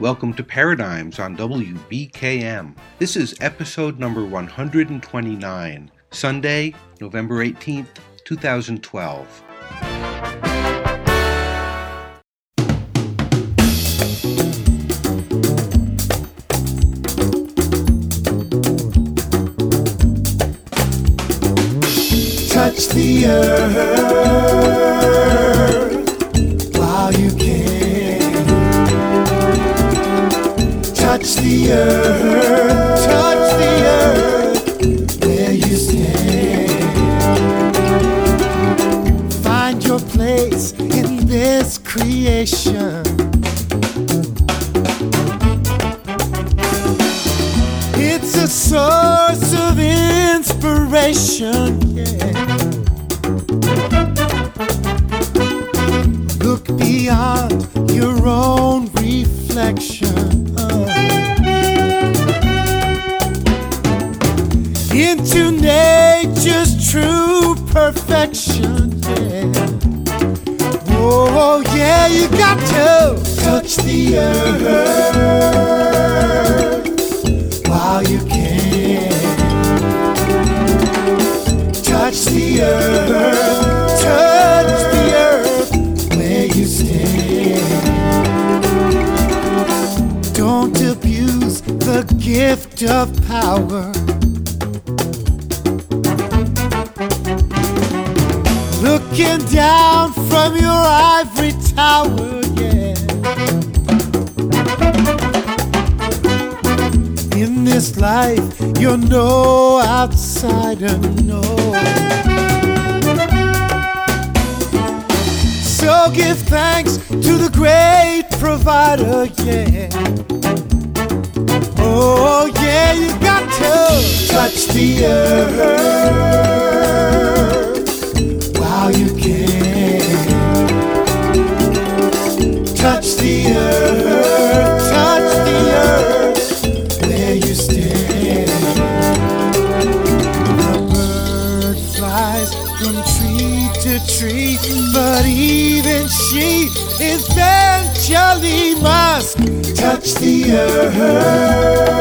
Welcome to Paradigms on WBKM. This is episode number 129, Sunday, November 18th, 2012. touch the earth Touch the earth, touch the earth where you stand. Find your place in this creation. It's a source of inspiration. To touch the earth while you can. Touch the earth, touch the earth where you stand. Don't abuse the gift of power. Looking down from your ivory tower, life, you're no outsider, no. So give thanks to the great provider, yeah. Oh, yeah, you got to touch the earth touch the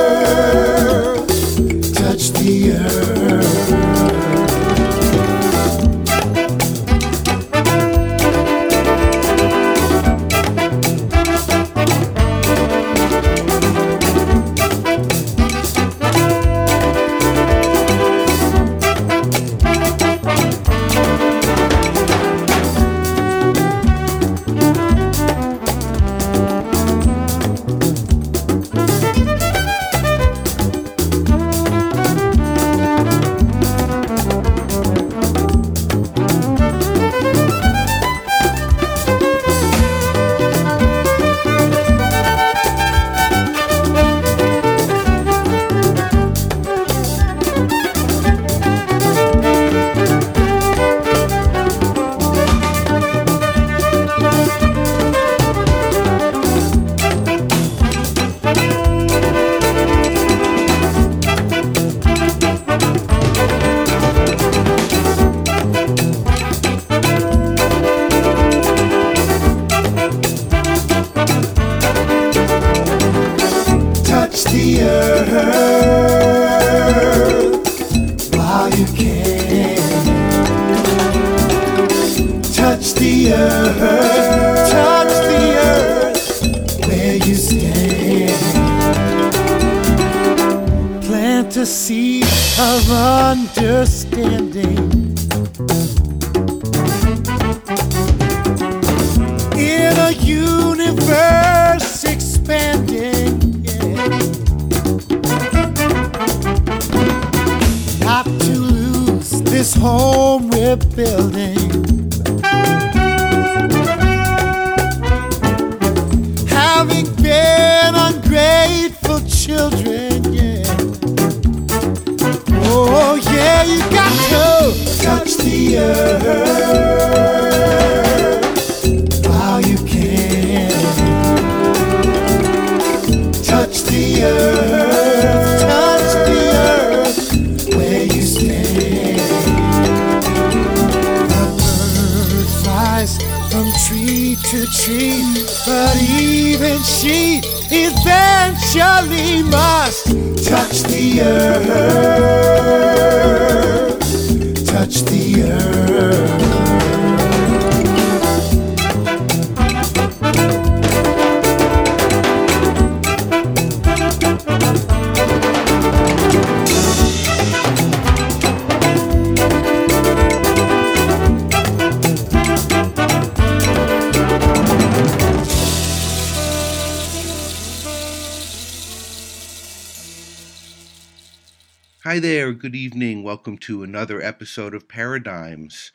Hi there, good evening. Welcome to another episode of Paradigms.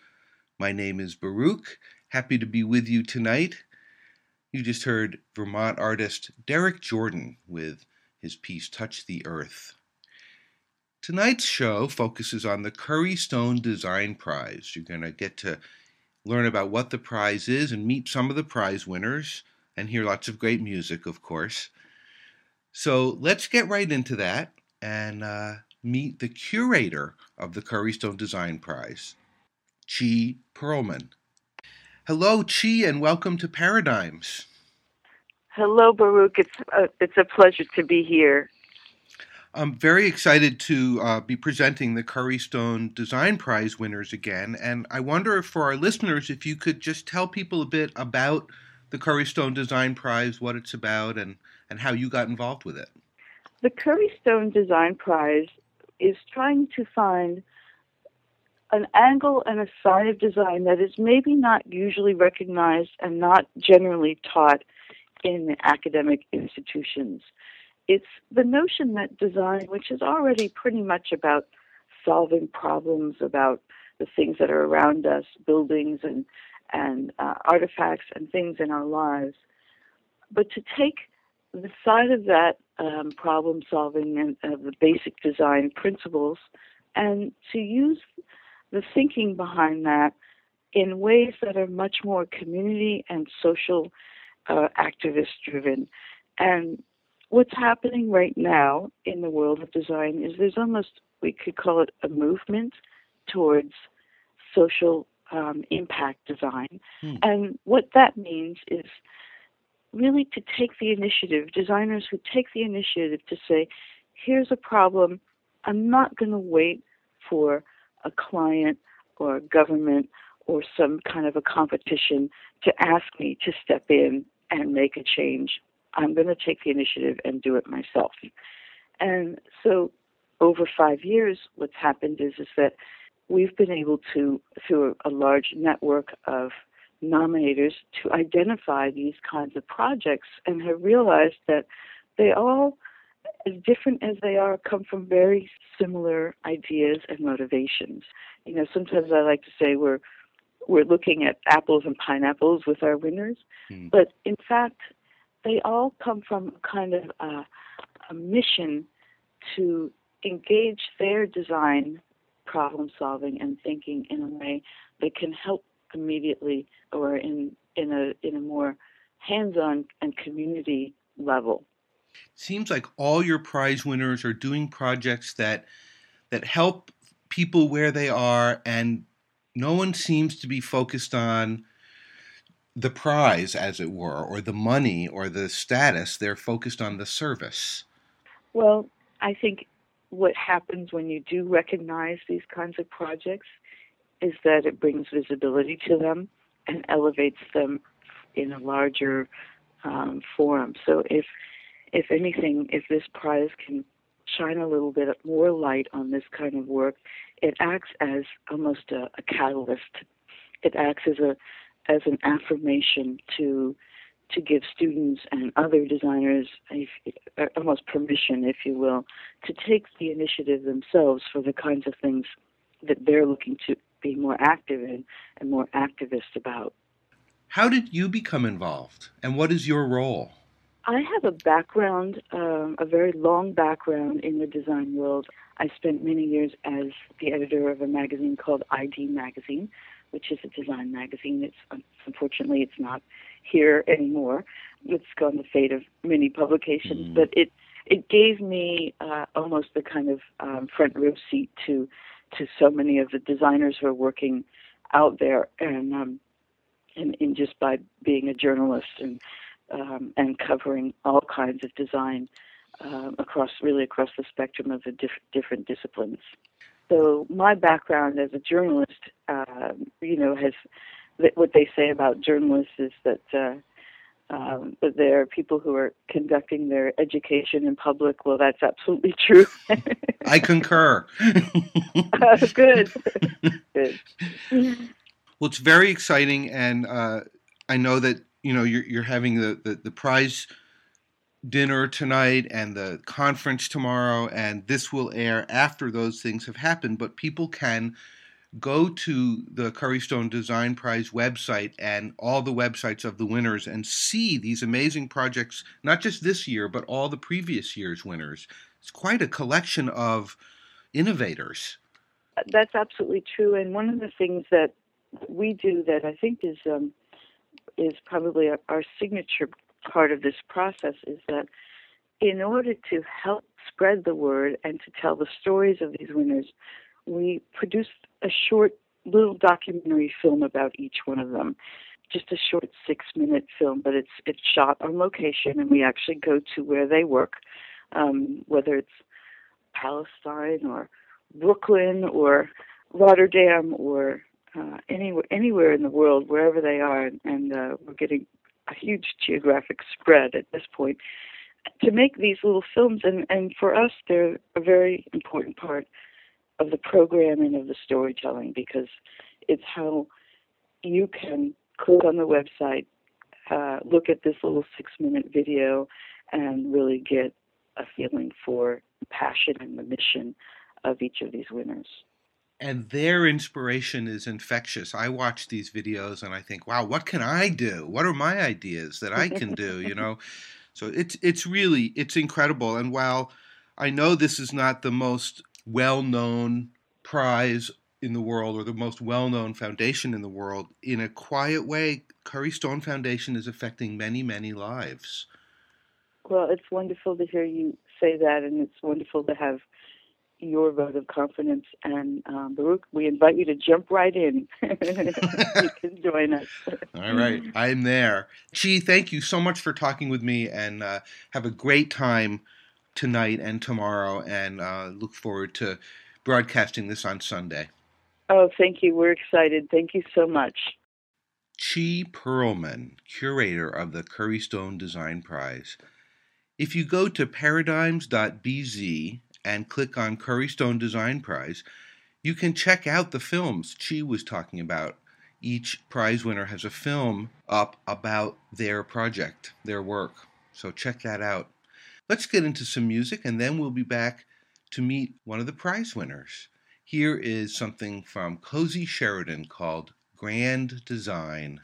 My name is Baruch. Happy to be with you tonight. You just heard Vermont artist Derrik Jordan with his piece Touch the Earth. Tonight's show focuses on the Curry Stone Design Prize. You're going to get to learn about what the prize is and meet some of the prize winners and hear lots of great music, of course. So let's get right into that and uh, meet the curator of the Curry Stone Design Prize, Chee Pearlman. Hello, Chi, and welcome to Paradigms. Hello, Baruch. It's a, it's a pleasure to be here. I'm very excited to uh, be presenting the Curry Stone Design Prize winners again, and I wonder if for our listeners, if you could just tell people a bit about the Curry Stone Design Prize, what it's about, and, and how you got involved with it. The Curry Stone Design Prize is trying to find an angle and a side of design that is maybe not usually recognized and not generally taught in academic institutions. It's the notion that design, which is already pretty much about solving problems, about the things that are around us, buildings and and uh, artifacts and things in our lives, but to take the side of that um, problem solving and uh, the basic design principles, and to use the thinking behind that in ways that are much more community and social uh, activist driven. And what's happening right now in the world of design is there's almost, we could call it a movement towards social um, impact design. Hmm. And what that means is really to take the initiative, designers who take the initiative to say, here's a problem. I'm not going to wait for a client or a government or some kind of a competition to ask me to step in and make a change. I'm going to take the initiative and do it myself. And so over five years, what's happened is, is that we've been able to, through a large network of nominators to identify these kinds of projects and have realized that they all, as different as they are, come from very similar ideas and motivations. You know, sometimes I like to say we're we're looking at apples and pineapples with our winners, mm. but in fact, they all come from a kind of uh, a mission to engage their design problem solving and thinking in a way that can help immediately or in in a in a more hands-on and community level. Seems like all your prize winners are doing projects that that help people where they are and no one seems to be focused on the prize as it were or the money or the status they're focused on the service well i think what happens when you do recognize these kinds of projects is that it brings visibility to them and elevates them in a larger um, forum. So if if anything, if this prize can shine a little bit more light on this kind of work, it acts as almost a, a catalyst. It acts as a as an affirmation to to give students and other designers a, almost permission, if you will, to take the initiative themselves for the kinds of things that they're looking to be more active in and more activist about. How did you become involved, and what is your role? I have a background, um, a very long background in the design world. I spent many years as the editor of a magazine called ID Magazine, which is a design magazine. It's unfortunately it's not here anymore. It's gone the fate of many publications, mm. but it it gave me uh, almost the kind of um, front row seat to to so many of the designers who are working out there. And um, in just by being a journalist and um, and covering all kinds of design um, across really across the spectrum of the diff- different disciplines. So my background as a journalist, uh, you know, has what they say about journalists is that uh, um, that there are people who are conducting their education in public. Well, that's absolutely true. I concur. uh, good. good. Well, it's very exciting, and uh, I know that you know you're, you're having the, the, the prize dinner tonight and the conference tomorrow, and this will air after those things have happened. But people can go to the Curry Stone Design Prize website and all the websites of the winners and see these amazing projects, not just this year, but all the previous year's winners. It's quite a collection of innovators. That's absolutely true. And one of the things that we do that I think is um, is probably our signature part of this process is that in order to help spread the word and to tell the stories of these winners, we produced a short little documentary film about each one of them. Just a short six minute film, but it's it's shot on location and we actually go to where they work, um, whether it's Palestine or Brooklyn or Rotterdam or uh, anywhere anywhere in the world, wherever they are, and uh, we're getting a huge geographic spread at this point to make these little films. And, and for us, they're a very important part of the programming of the storytelling because it's how you can click on the website, uh, look at this little six minute video, and really get a feeling for the passion and the mission of each of these winners. And their inspiration is infectious. I watch these videos and I think, wow, what can I do? What are my ideas that I can do? You know, so it's it's really it's incredible. And while I know this is not the most well known prize in the world or the most well known foundation in the world, in a quiet way, Curry Stone Foundation is affecting many, many lives. Well, it's wonderful to hear you say that, and it's wonderful to have your vote of confidence. And um, Baruch, we invite you to jump right in. you can join us. All right, I'm there. Chee, thank you so much for talking with me, and uh, have a great time tonight and tomorrow, and uh, look forward to broadcasting this on Sunday. Oh, thank you. We're excited. Thank you so much. Chee Pearlman, curator of the Curry Stone Design Prize. If you go to paradigms.bz and click on Curry Stone Design Prize, you can check out the films Chi was talking about. Each prize winner has a film up about their project, their work. So check that out. Let's get into some music and then we'll be back to meet one of the prize winners. Here is something from Cosy Sheridan called Grand Design.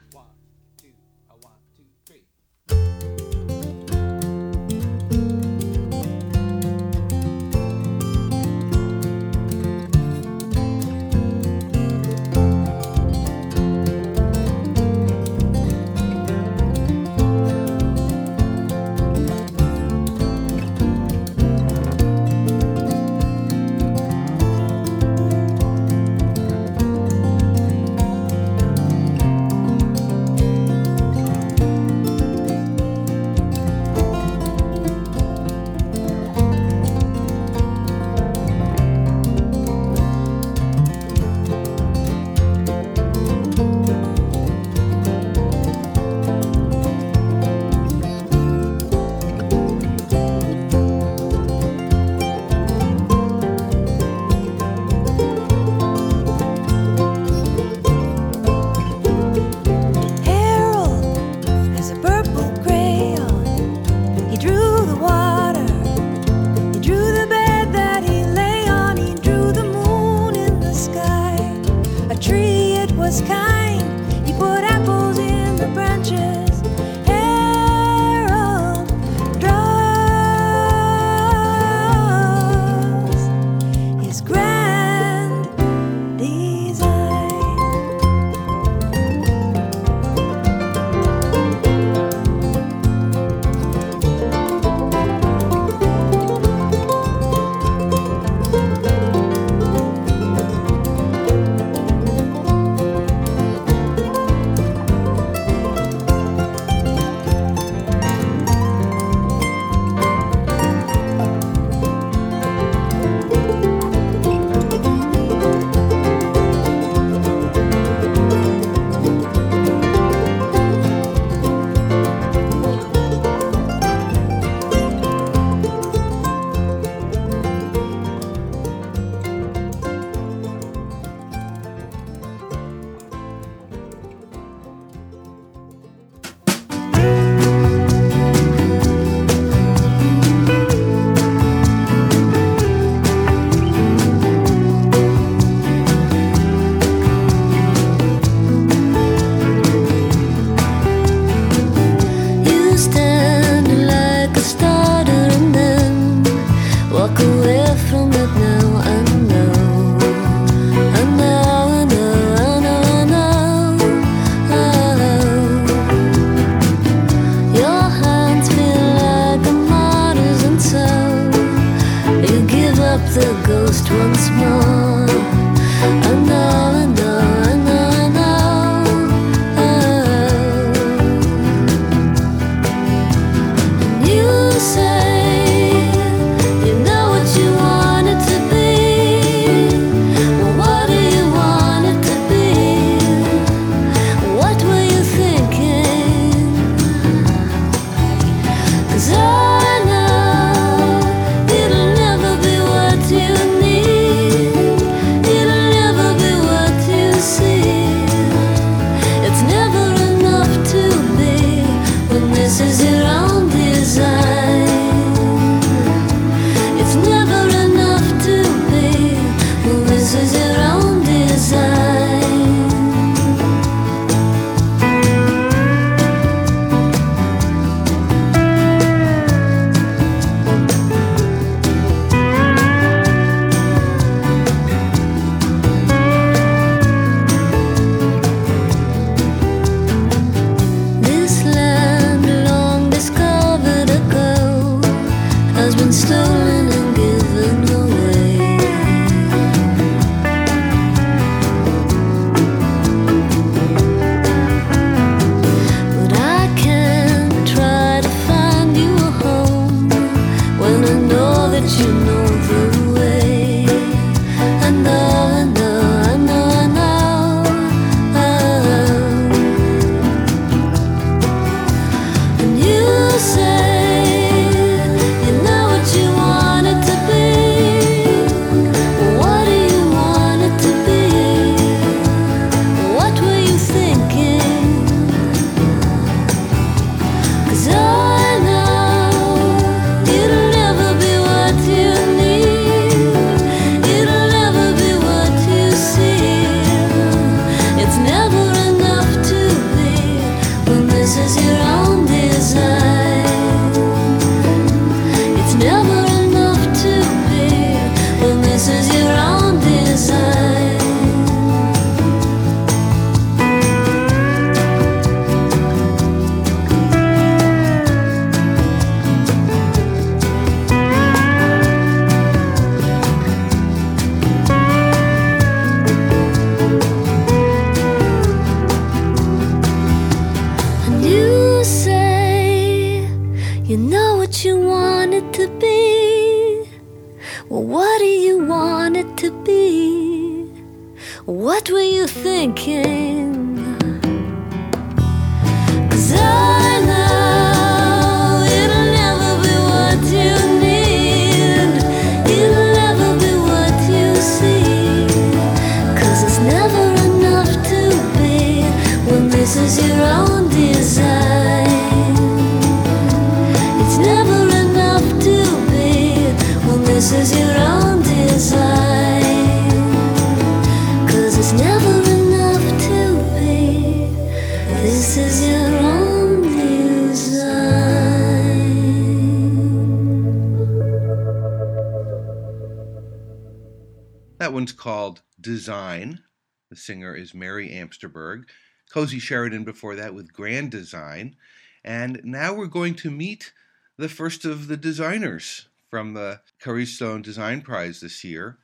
Design. The singer is Merrie Amsterburg. Cosy Sheridan before that with Grand Design. And now we're going to meet the first of the designers from the Curry Stone Design Prize this year.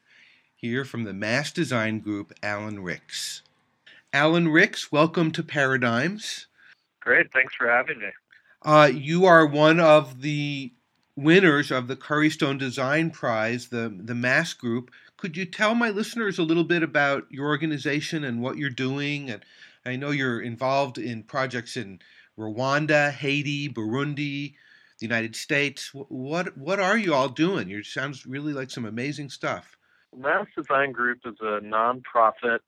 Here from the Mass Design Group, Alan Ricks. Alan Ricks, welcome to Paradigms. Great, thanks for having me. Uh, you are one of the winners of the Curry Stone Design Prize, the, the Mass Group, could you tell my listeners a little bit about your organization and what you're doing? And I know you're involved in projects in Rwanda, Haiti, Burundi, the United States. What what are you all doing? You sounds really like some amazing stuff. Mass Design Group is a nonprofit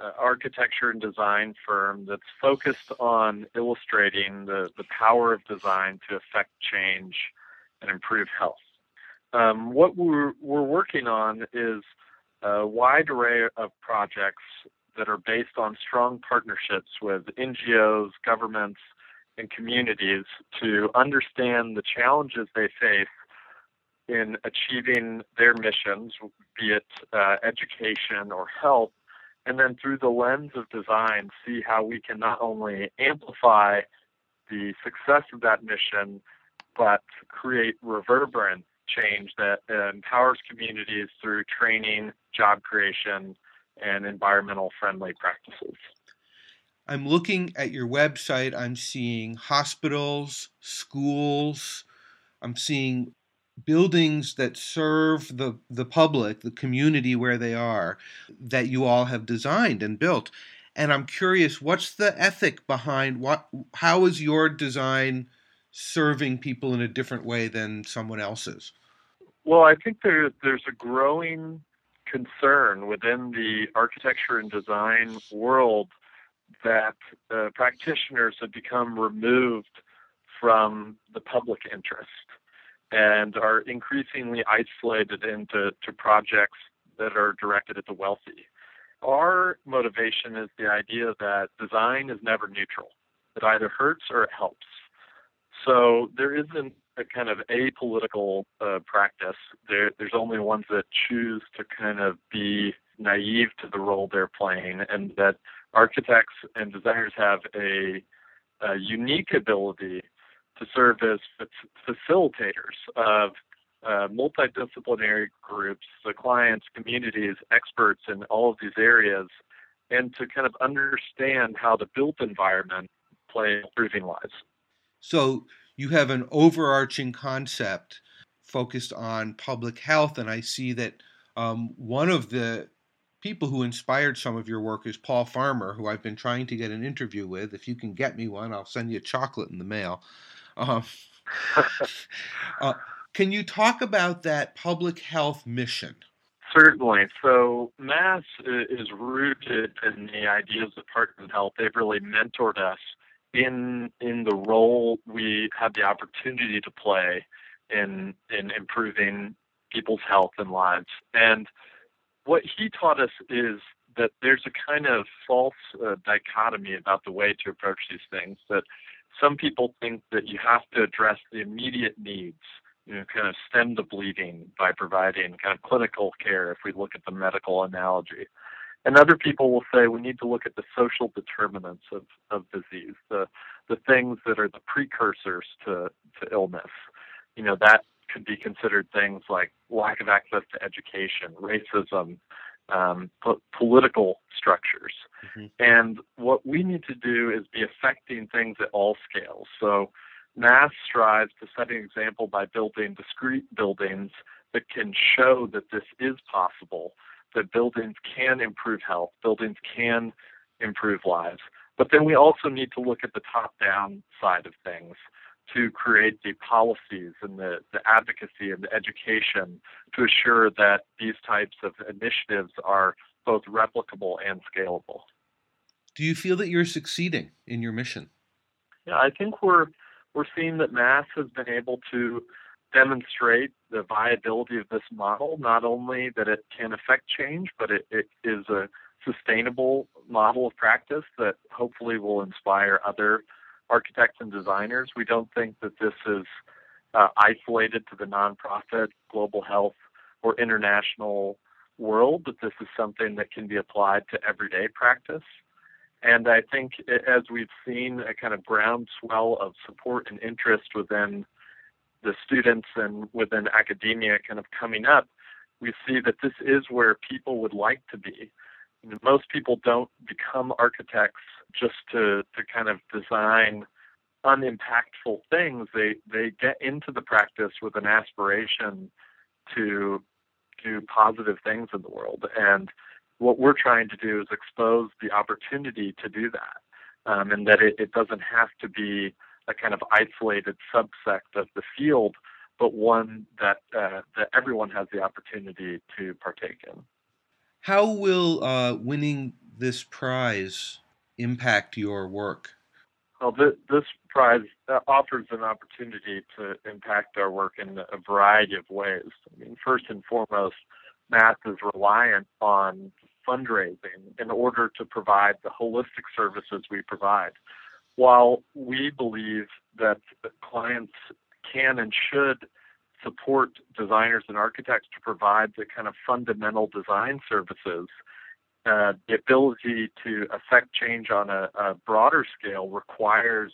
uh, architecture and design firm that's focused on illustrating the, the power of design to affect change and improve health. Um, what we're, we're working on is a wide array of projects that are based on strong partnerships with NGOs, governments, and communities to understand the challenges they face in achieving their missions, be it uh, education or health, and then through the lens of design, see how we can not only amplify the success of that mission, but create reverberance change that empowers communities through training, job creation, and environmental friendly practices. I'm looking at your website, I'm seeing hospitals, schools, I'm seeing buildings that serve the, the public, the community where they are, that you all have designed and built. And I'm curious, what's the ethic behind what how is your design serving people in a different way than someone else's? Well, I think there there's a growing concern within the architecture and design world that uh, practitioners have become removed from the public interest and are increasingly isolated into to projects that are directed at the wealthy. Our motivation is the idea that design is never neutral. It either hurts or it helps. So there isn't a kind of apolitical uh, practice. There, there's only ones that choose to kind of be naive to the role they're playing, and that architects and designers have a, a unique ability to serve as facilitators of uh, multidisciplinary groups, the clients, communities, experts in all of these areas, and to kind of understand how the built environment plays improving lives. So you have an overarching concept focused on public health, and I see that um, one of the people who inspired some of your work is Paul Farmer, who I've been trying to get an interview with. If you can get me one, I'll send you chocolate in the mail. Um, uh, can you talk about that public health mission? Certainly. So, MASS is rooted in the ideas of Partners Health. They've really mentored us in in the role we have the opportunity to play in in improving people's health and lives. And what he taught us is that there's a kind of false uh, dichotomy about the way to approach these things. That some people think that you have to address the immediate needs, you know, kind of stem the bleeding by providing kind of clinical care. If we look at the medical analogy, and other people will say we need to look at the social determinants of, of disease, the the things that are the precursors to, to illness. You know, that could be considered things like lack of access to education, racism, um, po- political structures. Mm-hmm. And what we need to do is be affecting things at all scales. So MASS strives to set an example by building discrete buildings that can show that this is possible that buildings can improve health, buildings can improve lives. But then we also need to look at the top down side of things to create the policies and the, the advocacy and the education to assure that these types of initiatives are both replicable and scalable. Do you feel that you're succeeding in your mission? Yeah, I think we're we're seeing that MASS has been able to demonstrate the viability of this model, not only that it can affect change, but it, it is a sustainable model of practice that hopefully will inspire other architects and designers. We don't think that this is uh, isolated to the nonprofit, global health, or international world, but this is something that can be applied to everyday practice. And I think as we've seen a kind of groundswell of support and interest within the students and within academia kind of coming up, we see that this is where people would like to be. most people don't become architects just to, to kind of design unimpactful things. They they get into the practice with an aspiration to do positive things in the world. And what we're trying to do is expose the opportunity to do that. Um, and that it, it doesn't have to be a kind of isolated subsect of the field, but one that uh, that everyone has the opportunity to partake in. How will uh, winning this prize impact your work? Well, th- this prize uh, offers an opportunity to impact our work in a variety of ways. I mean, first and foremost, MASS is reliant on fundraising in order to provide the holistic services we provide while we believe that clients can and should support designers and architects to provide the kind of fundamental design services, uh, the ability to affect change on a, a broader scale requires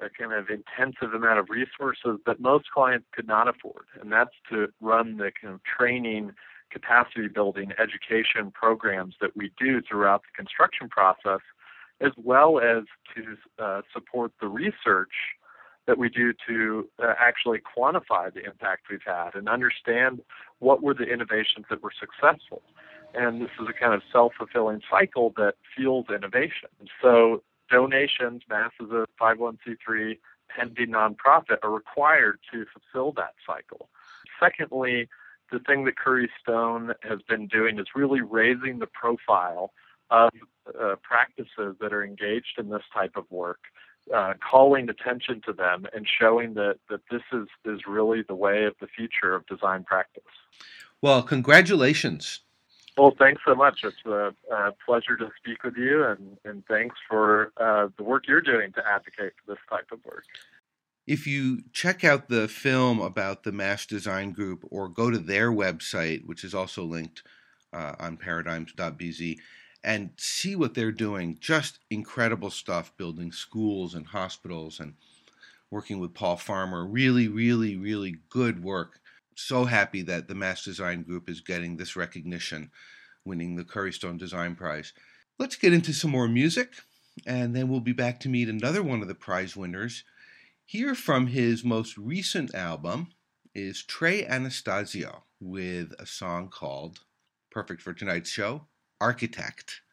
a kind of intensive amount of resources that most clients could not afford, and that's to run the kind of training, capacity building, education programs that we do throughout the construction process, as well as to uh, support the research that we do to uh, actually quantify the impact we've had and understand what were the innovations that were successful. And this is a kind of self fulfilling cycle that fuels innovation. So donations, Mass is a 501c3 pending nonprofit, are required to fulfill that cycle. Secondly, the thing that Curry Stone has been doing is really raising the profile of uh, practices that are engaged in this type of work, uh, calling attention to them and showing that, that this is, is really the way of the future of design practice. Well, congratulations well, thanks so much. It's a, a, pleasure to speak with you, and, and thanks for uh, the work you're doing to advocate for this type of work. If you check out the film about the Mass Design Group or go to their website, which is also linked uh, on paradigms.bz, and see what they're doing, just incredible stuff building schools and hospitals and working with Paul Farmer. Really, really, really good work so happy that the Mass Design Group is getting this recognition, winning the Curry Stone Design Prize. Let's get into some more music, and then we'll be back to meet another one of the prize winners. Here from his most recent album is Trey Anastasio with a song called, perfect for tonight's show, Architect.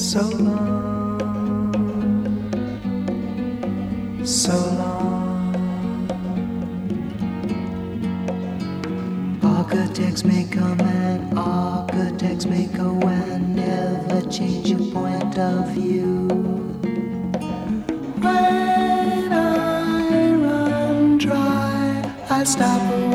So long, so long. Architects may come and architects may go and never change your point of view. When I run dry, I stop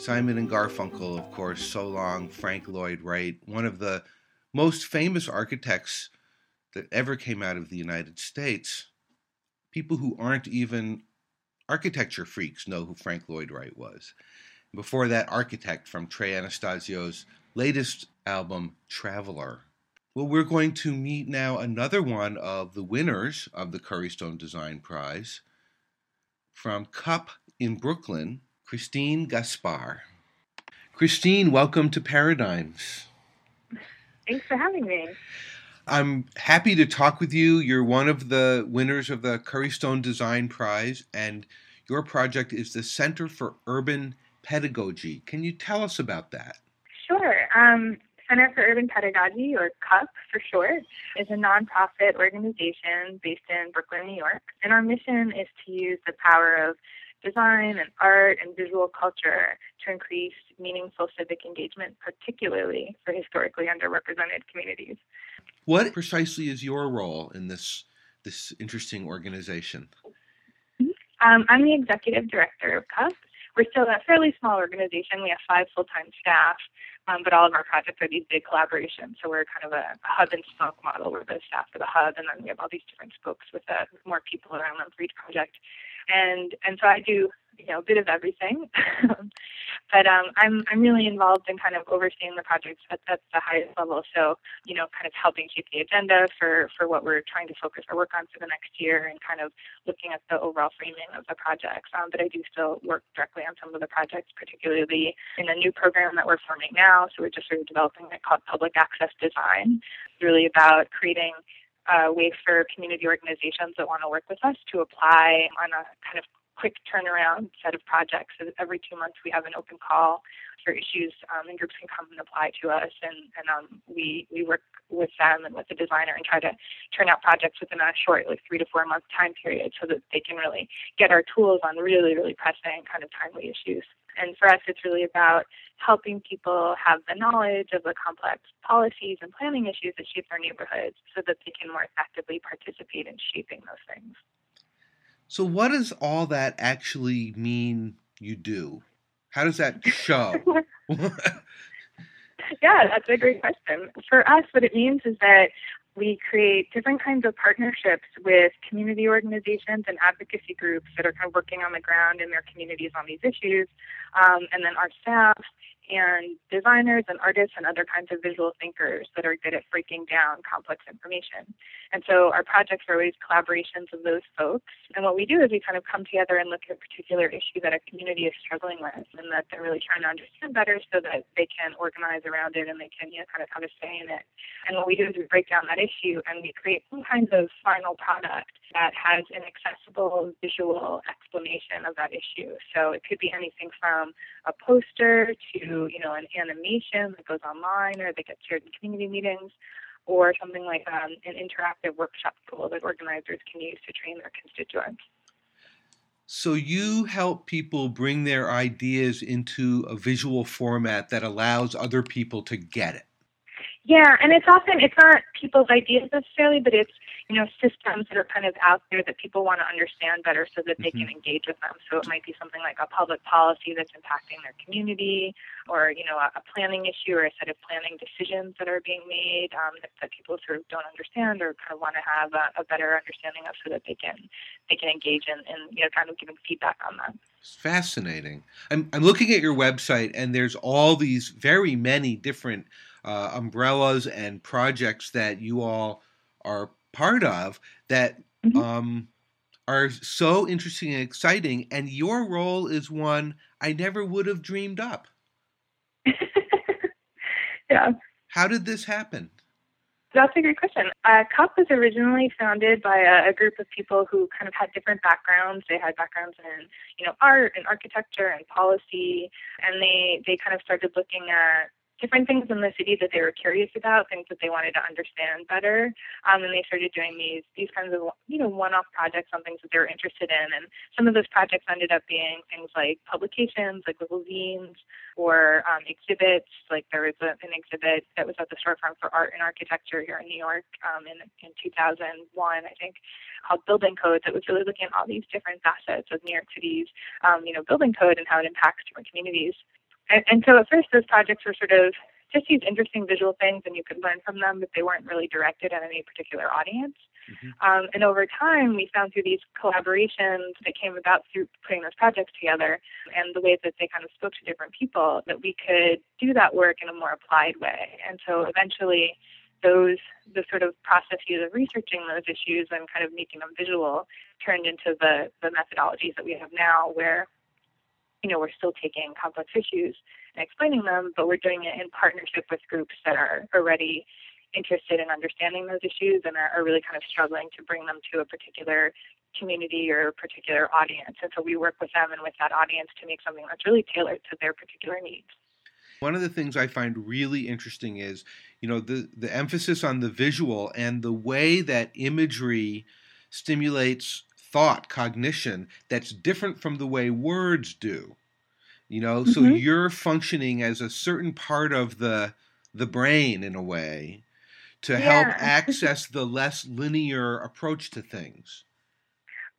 Simon and Garfunkel, of course, so long, Frank Lloyd Wright, one of the most famous architects that ever came out of the United States. People who aren't even architecture freaks know who Frank Lloyd Wright was. Before that, Architect from Trey Anastasio's latest album, Traveler. Well, we're going to meet now another one of the winners of the Curry Stone Design Prize from Cup in Brooklyn, Christine Gaspar. Christine, welcome to Paradigms. Thanks for having me. I'm happy to talk with you. You're one of the winners of the Curry Stone Design Prize, and your project is the Center for Urban Pedagogy. Can you tell us about that? Sure. Um, Center for Urban Pedagogy, or CUP for short, is a nonprofit organization based in Brooklyn, New York. And our mission is to use the power of design and art and visual culture to increase meaningful civic engagement, particularly for historically underrepresented communities. What precisely is your role in this this interesting organization? Um, I'm the executive director of CUP. We're still a fairly small organization. We have five full-time staff, um, but all of our projects are these big collaborations. So we're kind of a, a hub and spoke model where the staff are the hub, and then we have all these different spokes with uh, more people around them for each project. And and so I do you know a bit of everything. but um, I'm I'm really involved in kind of overseeing the projects at, at the highest level. So you know, kind of helping shape the agenda for for what we're trying to focus our work on for the next year, and kind of looking at the overall framing of the projects. Um, but I do still work directly on some of the projects, particularly in a new program that we're forming now. So we're just sort of developing it called Public Access Design. It's really about creating uh, ways for community organizations that want to work with us to apply on a kind of quick turnaround set of projects. So every two months we have an open call for issues, um, and groups can come and apply to us, and, and um, we we work with them and with the designer and try to turn out projects within a short, like three to four month time period, so that they can really get our tools on really really pressing kind of timely issues. And for us, it's really about helping people have the knowledge of the complex policies and planning issues that shape their neighborhoods so that they can more effectively participate in shaping those things. So, what does all that actually mean you do? How does that show? yeah, that's a great question. For us, what it means is that we create different kinds of partnerships with community organizations and advocacy groups that are kind of working on the ground in their communities on these issues. Um, and then our staff and designers and artists and other kinds of visual thinkers that are good at breaking down complex information. And so our projects are always collaborations of those folks. And what we do is we kind of come together and look at a particular issue that a community is struggling with and that they're really trying to understand better so that they can organize around it and they can, you know, kind of have a say in it. And what we do is we break down that issue and we create some kind of final product that has an accessible visual explanation of that issue. So it could be anything from a poster to you know, an animation that goes online or that gets shared in community meetings, or something like um, an interactive workshop tool that organizers can use to train their constituents. So you help people bring their ideas into a visual format that allows other people to get it. Yeah, and it's often it's not people's ideas necessarily, but it's you know systems that are kind of out there that people want to understand better so that they mm-hmm. can engage with them. So it might be something like a public policy that's impacting their community, or you know a, a planning issue or a set of planning decisions that are being made um, that, that, people sort of don't understand or kind of want to have a, a, better understanding of, so that they can they can engage in, in you know kind of giving feedback on that. It's fascinating. I'm I'm looking at your website and there's all these very many different uh, umbrellas and projects that you all are part of that mm-hmm. um, are so interesting and exciting. And your role is one I never would have dreamed up. yeah. How did this happen? That's a great question. Uh, CUP was originally founded by a, a, group of people who kind of had different backgrounds. They had backgrounds in, you know, art and architecture and policy, and they they kind of started looking at different things in the city that they were curious about, things that they wanted to understand better. Um, and they started doing these these kinds of you know one-off projects on things that they were interested in. And some of those projects ended up being things like publications, like little zines, or um, exhibits. Like there was a, an exhibit that was at the Storefront for Art and Architecture here in New York um, in in 2001, I think, called Building Codes. That was really looking at all these different facets of New York City's um, you know building code and how it impacts different communities. And, and so at first, those projects were sort of just these interesting visual things, and you could learn from them, but they weren't really directed at any particular audience. Mm-hmm. Um, and over time, we found through these collaborations that came about through putting those projects together and the ways that they kind of spoke to different people that we could do that work in a more applied way. And so eventually, those the sort of processes of researching those issues and kind of making them visual turned into the the methodologies that we have now, where you know, we're still taking complex issues and explaining them, but we're doing it in partnership with groups that are already interested in understanding those issues and are, are really kind of struggling to bring them to a particular community or a particular audience. And so we work with them and with that audience to make something that's really tailored to their particular needs. One of the things I find really interesting is, you know, the, the emphasis on the visual and the way that imagery stimulates thought, cognition that's different from the way words do. You know, mm-hmm. so you're functioning as a certain part of the the brain in a way to yeah. help access the less linear approach to things.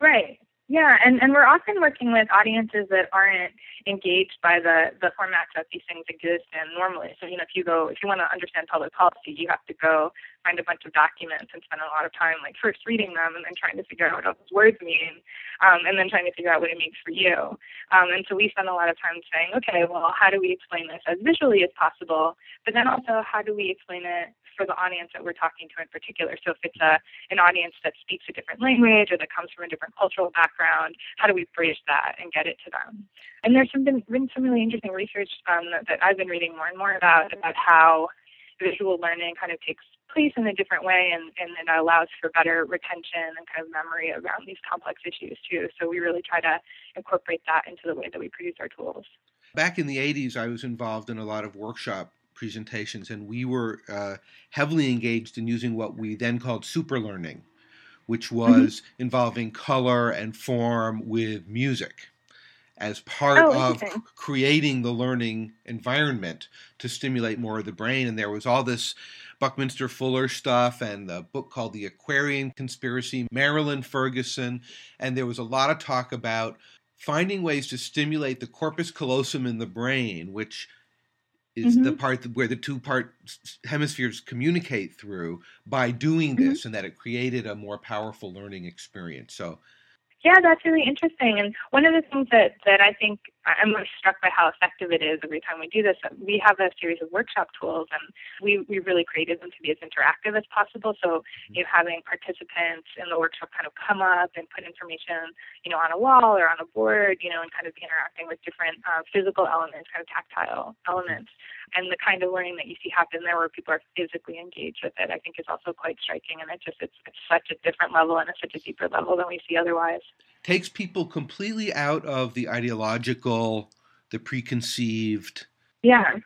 Right. Yeah, and, and we're often working with audiences that aren't engaged by the, the formats that these things exist in normally. So, you know, if you go, if you want to understand public policy, you have to go find a bunch of documents and spend a lot of time, like, first reading them and then trying to figure out what all those words mean, um, and then trying to figure out what it means for you. Um, and so we spend a lot of time saying, okay, well, how do we explain this as visually as possible? But then also, how do we explain it for the audience that we're talking to in particular. So if it's a an audience that speaks a different language or that comes from a different cultural background, how do we bridge that and get it to them? And there's some been, been some really interesting research um, that, that I've been reading more and more about about how visual learning kind of takes place in a different way and, and it allows for better retention and kind of memory around these complex issues too. So we really try to incorporate that into the way that we produce our tools. Back in the 80s, I was involved in a lot of workshop presentations, and we were uh, heavily engaged in using what we then called super learning, which mm-hmm. was mm-hmm. involving color and form with music as part oh, of creating the learning environment to stimulate more of the brain. And there was all this Buckminster Fuller stuff and the book called The Aquarian Conspiracy, Marilyn Ferguson. And there was a lot of talk about finding ways to stimulate the corpus callosum in the brain, which is mm-hmm. the part where the two part hemispheres communicate through by doing mm-hmm. this mm-hmm. and that it created a more powerful learning experience so yeah, that's really interesting. And one of the things that, that I think I'm really struck by how effective it is every time we do this. We have a series of workshop tools, and we, we really created them to be as interactive as possible. So, you know, having participants in the workshop kind of come up and put information, you know, on a wall or on a board, you know, and kind of be interacting with different uh, physical elements, kind of tactile elements. And the kind of learning that you see happen there where people are physically engaged with it, I think is also quite striking. And it just, it's, it's such a different level and it's such a deeper level than we see otherwise takes people completely out of the ideological, the preconceived. Yeah.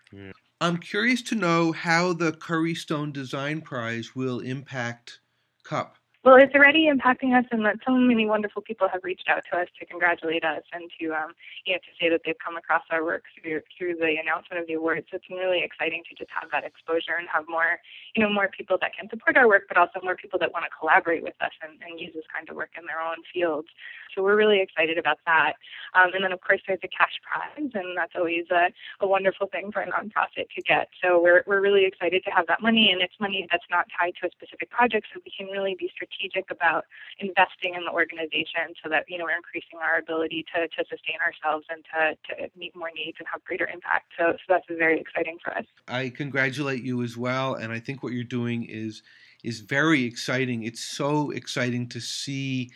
I'm curious to know how the Curry Stone Design Prize will impact CUP. Well, it's already impacting us, and that so many wonderful people have reached out to us to congratulate us and to, um, you know, to say that they've come across our work through through the announcement of the awards. So it's been really exciting to just have that exposure and have more, you know, more people that can support our work, but also more people that want to collaborate with us and, and use this kind of work in their own fields. So we're really excited about that. Um, and then, of course, there's a cash prize, and that's always a, a wonderful thing for a nonprofit to get. So we're we're really excited to have that money, and it's money that's not tied to a specific project, so we can really be strategic strategic about investing in the organization so that you know we're increasing our ability to, to sustain ourselves and to, to meet more needs and have greater impact. So, so that's very exciting for us. I congratulate you as well, and I think what you're doing is is very exciting. It's so exciting to see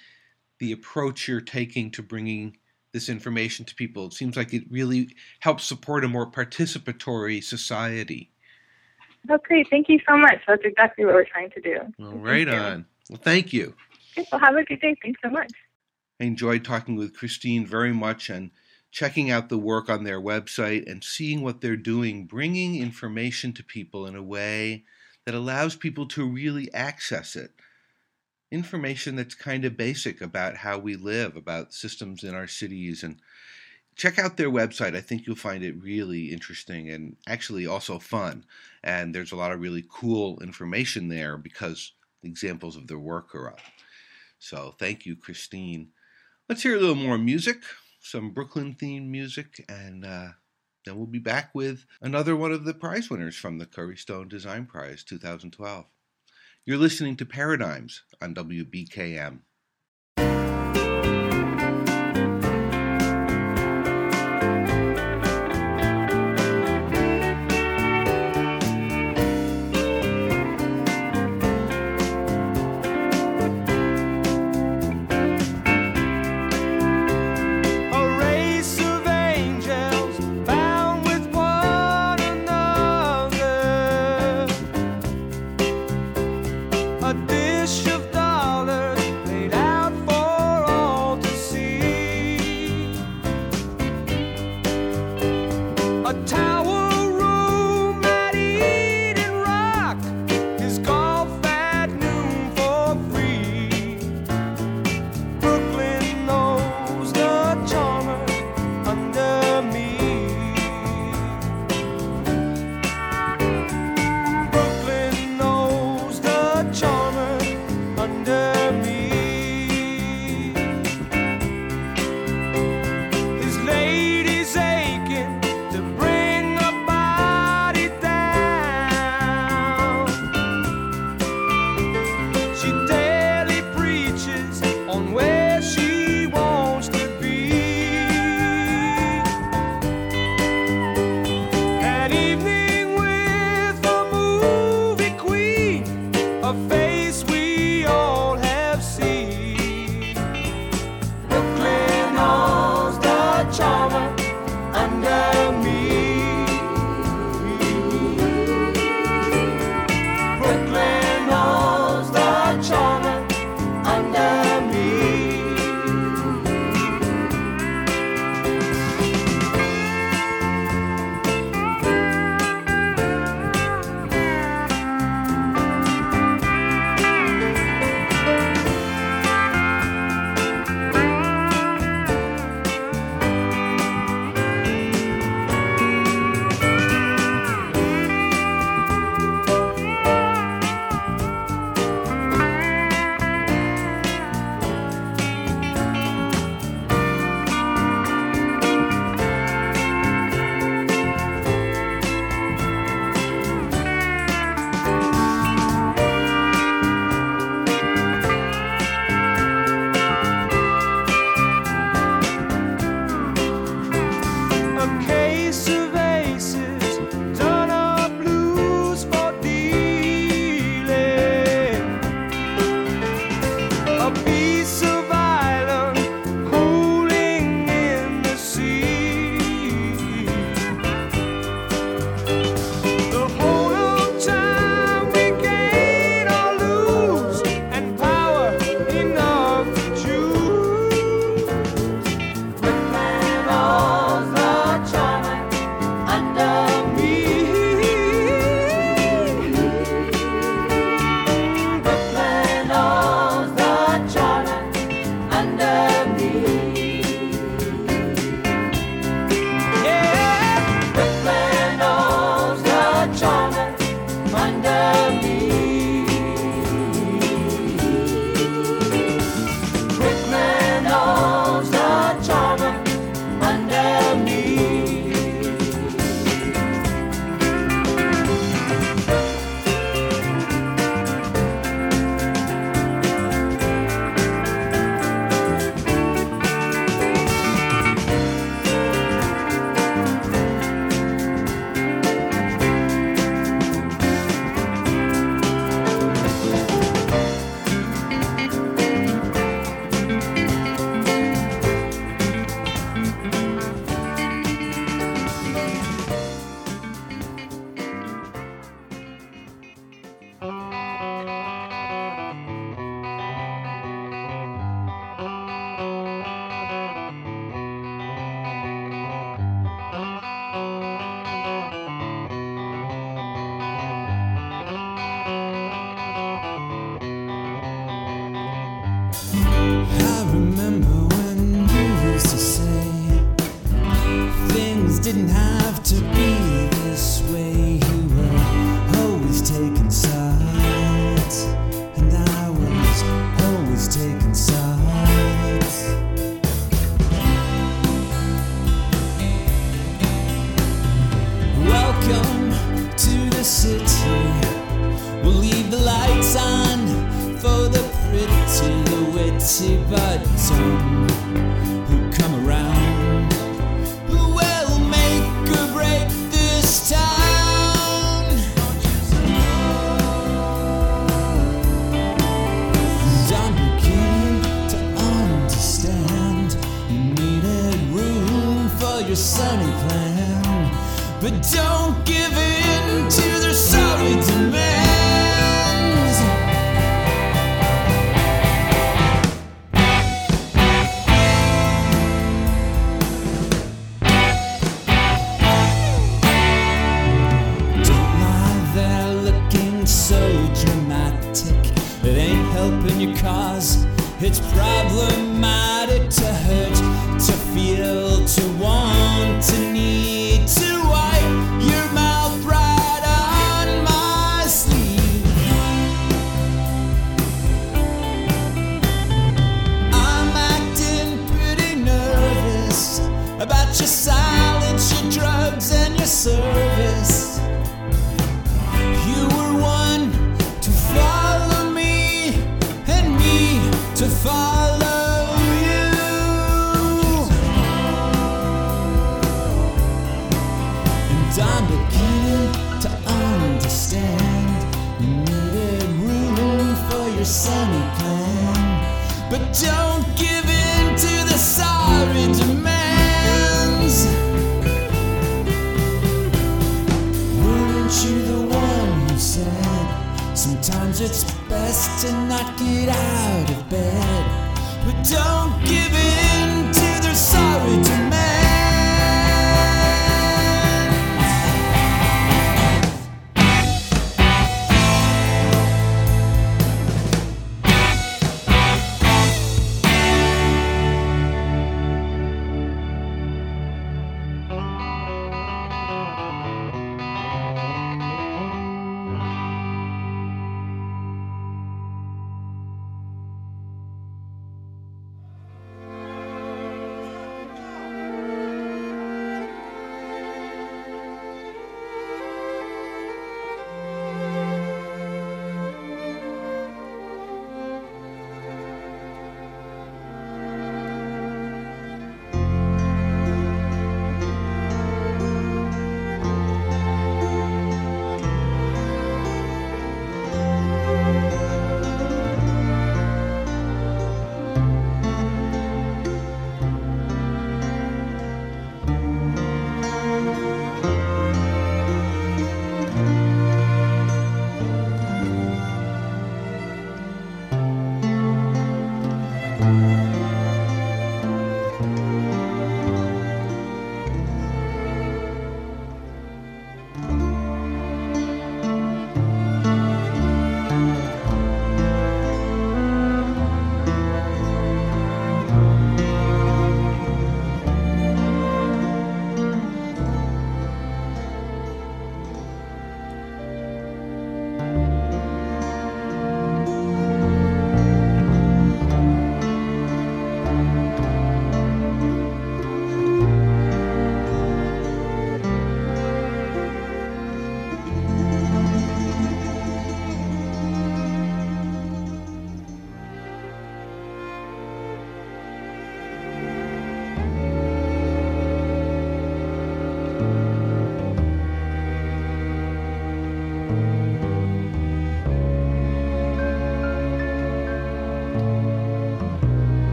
the approach you're taking to bringing this information to people. It seems like it really helps support a more participatory society. Oh, great. Thank you so much. That's exactly what we're trying to do. Well, right on. Well, thank you. Well, have a good day. Thanks so much. I enjoyed talking with Christine very much and checking out the work on their website and seeing what they're doing, bringing information to people in a way that allows people to really access it. Information that's kind of basic about how we live, about systems in our cities, and check out their website. I think you'll find it really interesting and actually also fun. And there's a lot of really cool information there because examples of their work are up. So thank you, Christine. Let's hear a little more music, some Brooklyn themed music, and uh, then we'll be back with another one of the prize winners from the Curry Stone Design Prize 2012. You're listening to Paradigms on WBKM.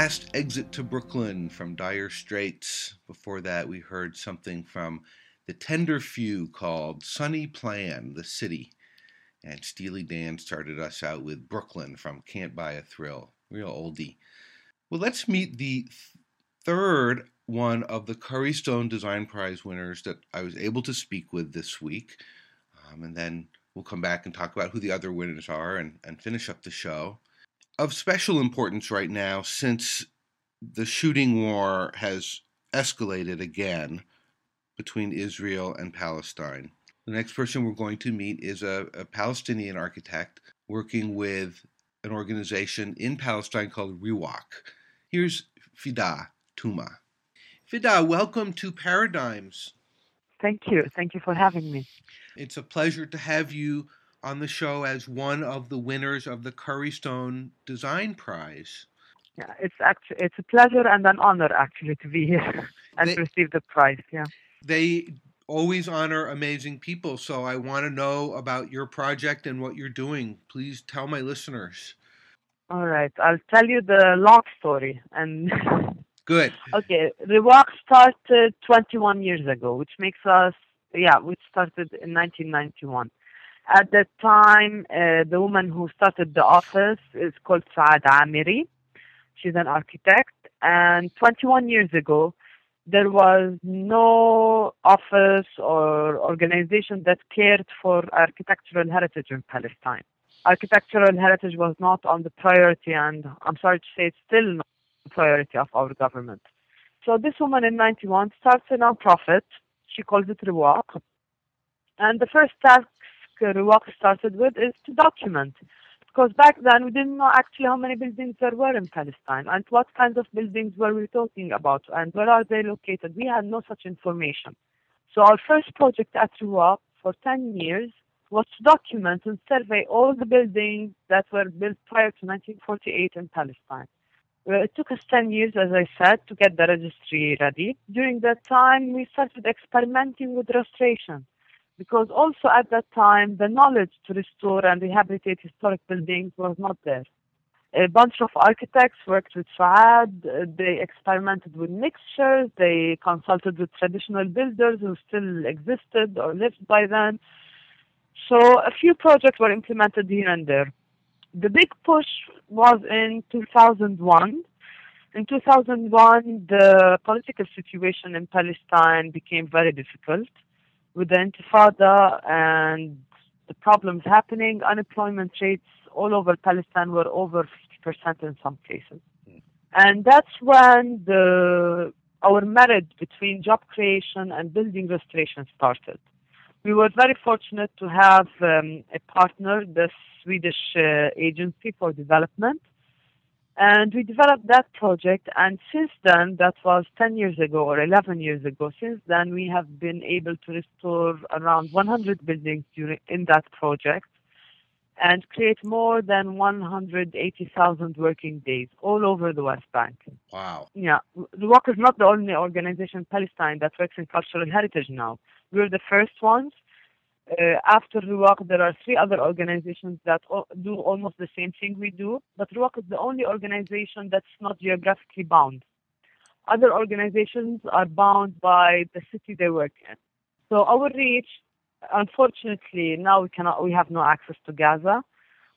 Last Exit to Brooklyn from Dire Straits. Before that, we heard something from the Tender Few called Sunny Plan, the City. And Steely Dan started us out with Brooklyn from Can't Buy a Thrill. Real oldie. Well, let's meet the third one of the Curry Stone Design Prize winners that I was able to speak with this week. Um, and then we'll come back and talk about who the other winners are and, and finish up the show. Of special importance right now, since the shooting war has escalated again between Israel and Palestine. The next person we're going to meet is a, a Palestinian architect working with an organization in Palestine called Riwaq. Here's Fida Touma. Fida, welcome to Paradigms. Thank you. Thank you for having me. It's a pleasure to have you on the show as one of the winners of the Curry Stone Design Prize. Yeah, it's actually it's a pleasure and an honor actually to be here and they, receive the prize. Yeah. They always honor amazing people, so I want to know about your project and what you're doing. Please tell my listeners. All right, I'll tell you the long story and Good. Okay, Riwaq started 21 years ago, which makes us, yeah, which started in 1991. At that time, uh, the woman who started the office is called Suad Amiry. She's an architect. And 21 years ago, there was no office or organization that cared for architectural heritage in Palestine. Architectural heritage was not on the priority, and I'm sorry to say it's still not the priority of our government. So this woman in 91 starts a nonprofit. She calls it Riwaq. And the first task Uh, Riwaq started with is to document. Because back then we didn't know actually how many buildings there were in Palestine and what kinds of buildings were we talking about and where are they located. We had no such information. So our first project at Riwaq for 10 years was to document and survey all the buildings that were built prior to 1948 in Palestine. Well, it took us 10 years, as I said, to get the registry ready. During that time, we started experimenting with restoration because also at that time, the knowledge to restore and rehabilitate historic buildings was not there. A bunch of architects worked with Suad. Uh, they experimented with mixtures. They consulted with traditional builders who still existed or lived by then. So a few projects were implemented here and there the big push was in 2001. In 2001, the political situation in Palestine became very difficult with the Intifada and the problems happening. Unemployment rates all over Palestine were over 50% in some cases. And that's when the our marriage between job creation and building restoration started. We were very fortunate to have um, a partner, the Swedish uh, Agency for Development. And we developed that project. And since then, that was 10 years ago or 11 years ago, since then, we have been able to restore around 100 buildings during, in that project and create more than 180,000 working days all over the West Bank. Wow. Yeah. Riwaq is not the only organization in Palestine that works in cultural heritage now. We're the first ones. Uh, after Riwaq, there are three other organizations that do almost the same thing we do, but Riwaq is the only organization that's not geographically bound. Other organizations are bound by the city they work in. So our reach, unfortunately, now we cannot. We have no access to Gaza.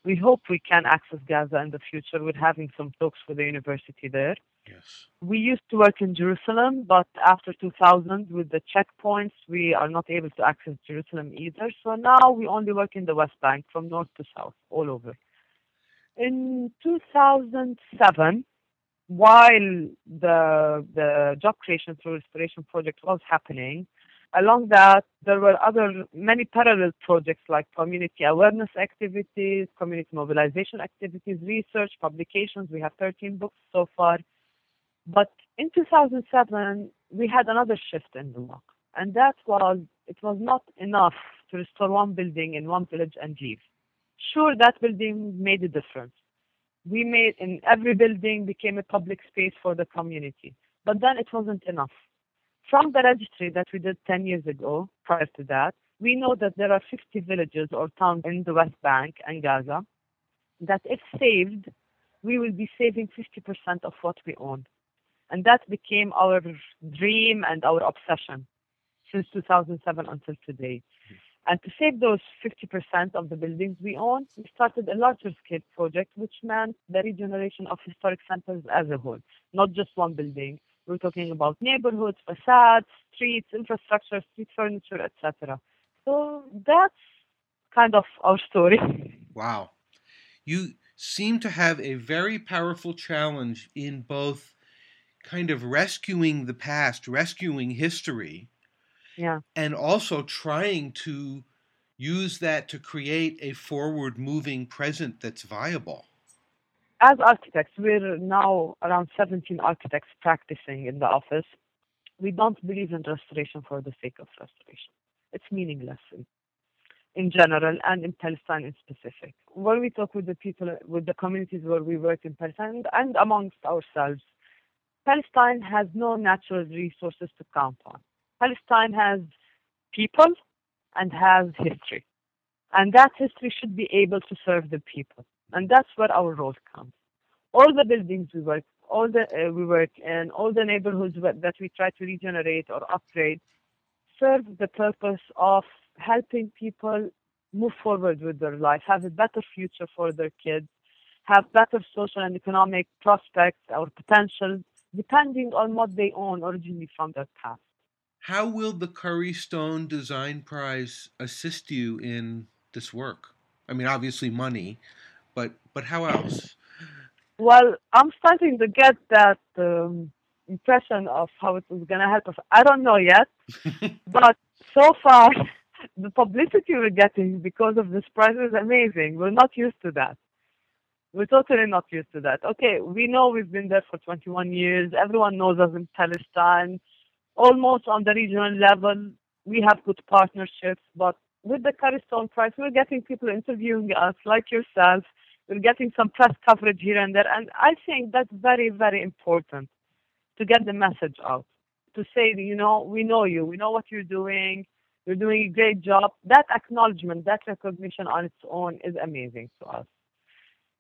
We hope we can access Gaza in the future. We're having some talks with the university there. Yes. We used to work in Jerusalem, but after 2000, with the checkpoints, we are not able to access Jerusalem either. So now we only work in the West Bank from north to south, all over. In 2007, while the the job creation through restoration project was happening, along that there were other many parallel projects like community awareness activities, community mobilization activities, research, publications. We have 13 books so far but in 2007, we had another shift in Riwaq, and that was it was not enough to restore one building in one village and leave. Sure, that building made a difference. We made in every building became a public space for the community, but then it wasn't enough. From the registry that we did 10 years ago, prior to that, we know that there are 50 villages or towns in the West Bank and Gaza that, if saved, we will be saving 50% of what we own. And that became our dream and our obsession since 2007 until today. And to save those 50% of the buildings we own, we started a larger scale project, which meant the regeneration of historic centers as a whole, not just one building. We're talking about neighborhoods, facades, streets, infrastructure, street furniture, etc. So that's kind of our story. Wow. You seem to have a very powerful challenge in both kind of rescuing the past, rescuing history, Yeah. and also trying to use that to create a forward moving present that's viable. As architects, we're now around 17 architects practicing in the office. We don't believe in restoration for the sake of restoration. It's meaningless in, in general and in Palestine in specific. When we talk with the people, with the communities where we work in Palestine and, and amongst ourselves, Palestine has no natural resources to count on. Palestine has people and has history. And that history should be able to serve the people. And that's where our role comes. All the buildings we work, all the uh, we work in, all the neighborhoods that we try to regenerate or upgrade, serve the purpose of helping people move forward with their life, have a better future for their kids, have better social and economic prospects or potential, depending on what they own originally from their past. How will the Curry Stone Design Prize assist you in this work? I mean, obviously money, but but how else? Well, I'm starting to get that um, impression of how it is going to help us. I don't know yet, but so far, the publicity we're getting because of this prize is amazing. We're not used to that. We're totally not used to that. Okay, we know we've been there for 21 years. Everyone knows us in Palestine. Almost on the regional level, we have good partnerships. But with the Curry Stone Prize, we're getting people interviewing us, like yourself. We're getting some press coverage here and there. And I think that's very, very important to get the message out. To say, you know, we know you, we know what you're doing, you're doing a great job. That acknowledgement, that recognition on its own is amazing to us.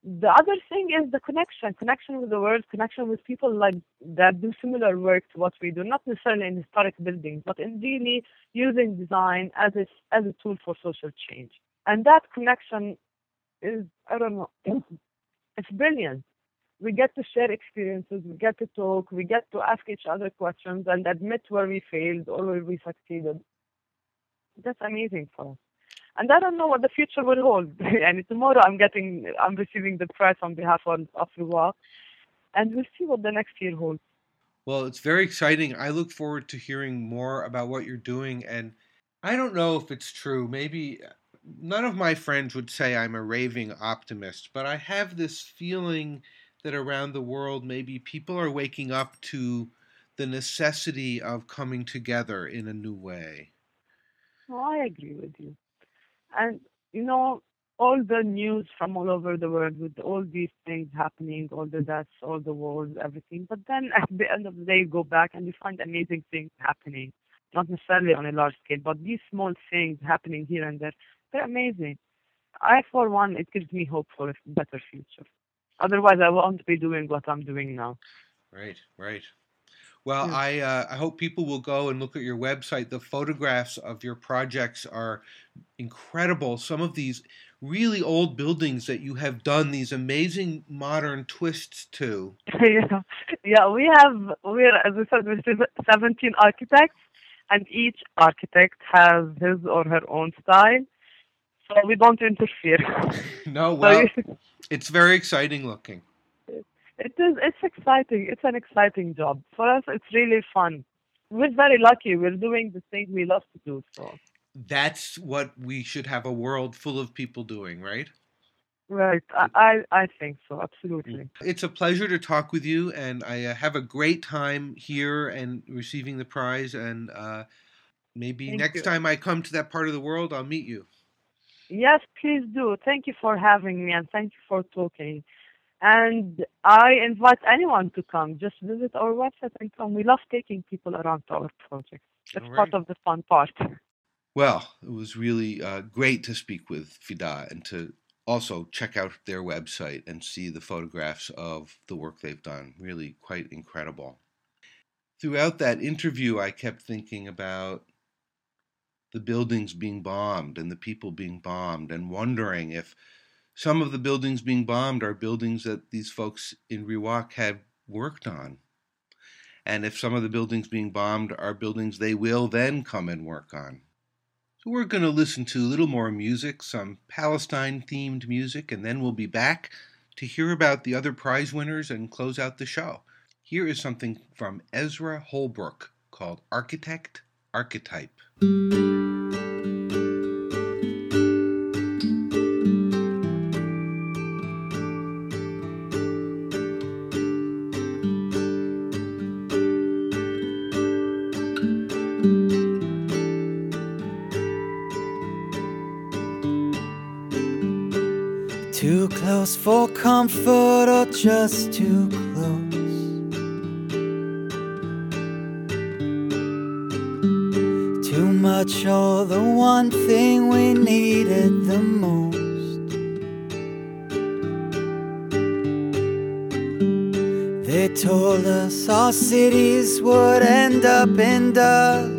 The other thing is the connection, connection with the world, connection with people like that do similar work to what we do, not necessarily in historic buildings, but in really using design as a, as a tool for social change. And that connection is, I don't know, it's brilliant. We get to share experiences, we get to talk, we get to ask each other questions and admit where we failed or where we succeeded. That's amazing for us. And I don't know what the future will hold. and tomorrow I'm getting, I'm receiving the prize on behalf of, of Riwaq, and we'll see what the next year holds. Well, it's very exciting. I look forward to hearing more about what you're doing. And I don't know if it's true. Maybe none of my friends would say I'm a raving optimist, but I have this feeling that around the world, maybe people are waking up to the necessity of coming together in a new way. Oh, I agree with you. And, you know, all the news from all over the world with all these things happening, all the deaths, all the wars, everything. But then at the end of the day, you go back and you find amazing things happening. Not necessarily on a large scale, but these small things happening here and there, they're amazing. I, for one, it gives me hope for a better future. Otherwise, I won't be doing what I'm doing now. Right, right. Well, Yeah. I uh, I hope people will go and look at your website. The photographs of your projects are incredible. Some of these really old buildings that you have done these amazing modern twists to. yeah, yeah. We have we're as I said, we're 17 architects, and each architect has his or her own style. So we don't interfere. no, well, it's very exciting looking. it is. It's exciting. It's an exciting job for us. It's really fun. We're very lucky. We're doing the thing we love to do. So That's what we should have a world full of people doing, right? right, I I, I think so. Absolutely. It's a pleasure to talk with you, and I uh, have a great time here and receiving the prize. And uh, maybe Thank next you. time I come to that part of the world, I'll meet you. Yes, please do. Thank you for having me and thank you for talking. And I invite anyone to come. Just visit our website and come. We love taking people around to our project. That's All part of the fun part. Well, it was really uh, great to speak with Fida and to also check out their website and see the photographs of the work they've done. Really quite incredible. Throughout that interview, I kept thinking about the buildings being bombed and the people being bombed and wondering if some of the buildings being bombed are buildings that these folks in Riwaq have worked on. And if some of the buildings being bombed are buildings they will then come and work on. So we're going to listen to a little more music, some Palestine themed music, and then we'll be back to hear about the other prize winners and close out the show. Here is something from Ezra Holbrook called Architect Archetype. Too close for comfort or just too close? Or the one thing we needed the most? They told us our cities would end up in dust.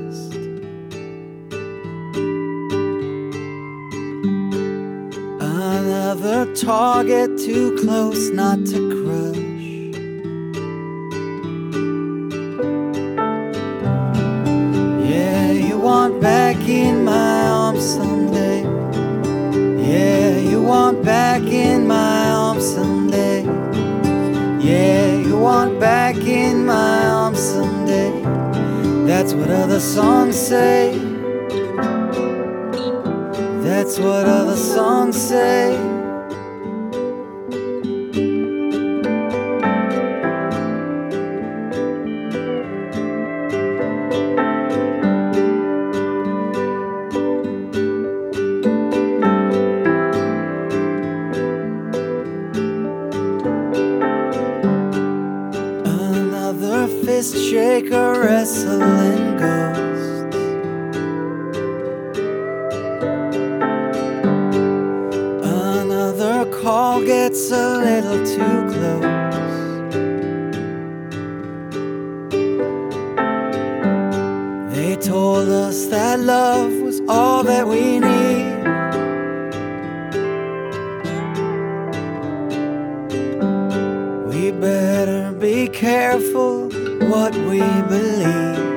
Believe.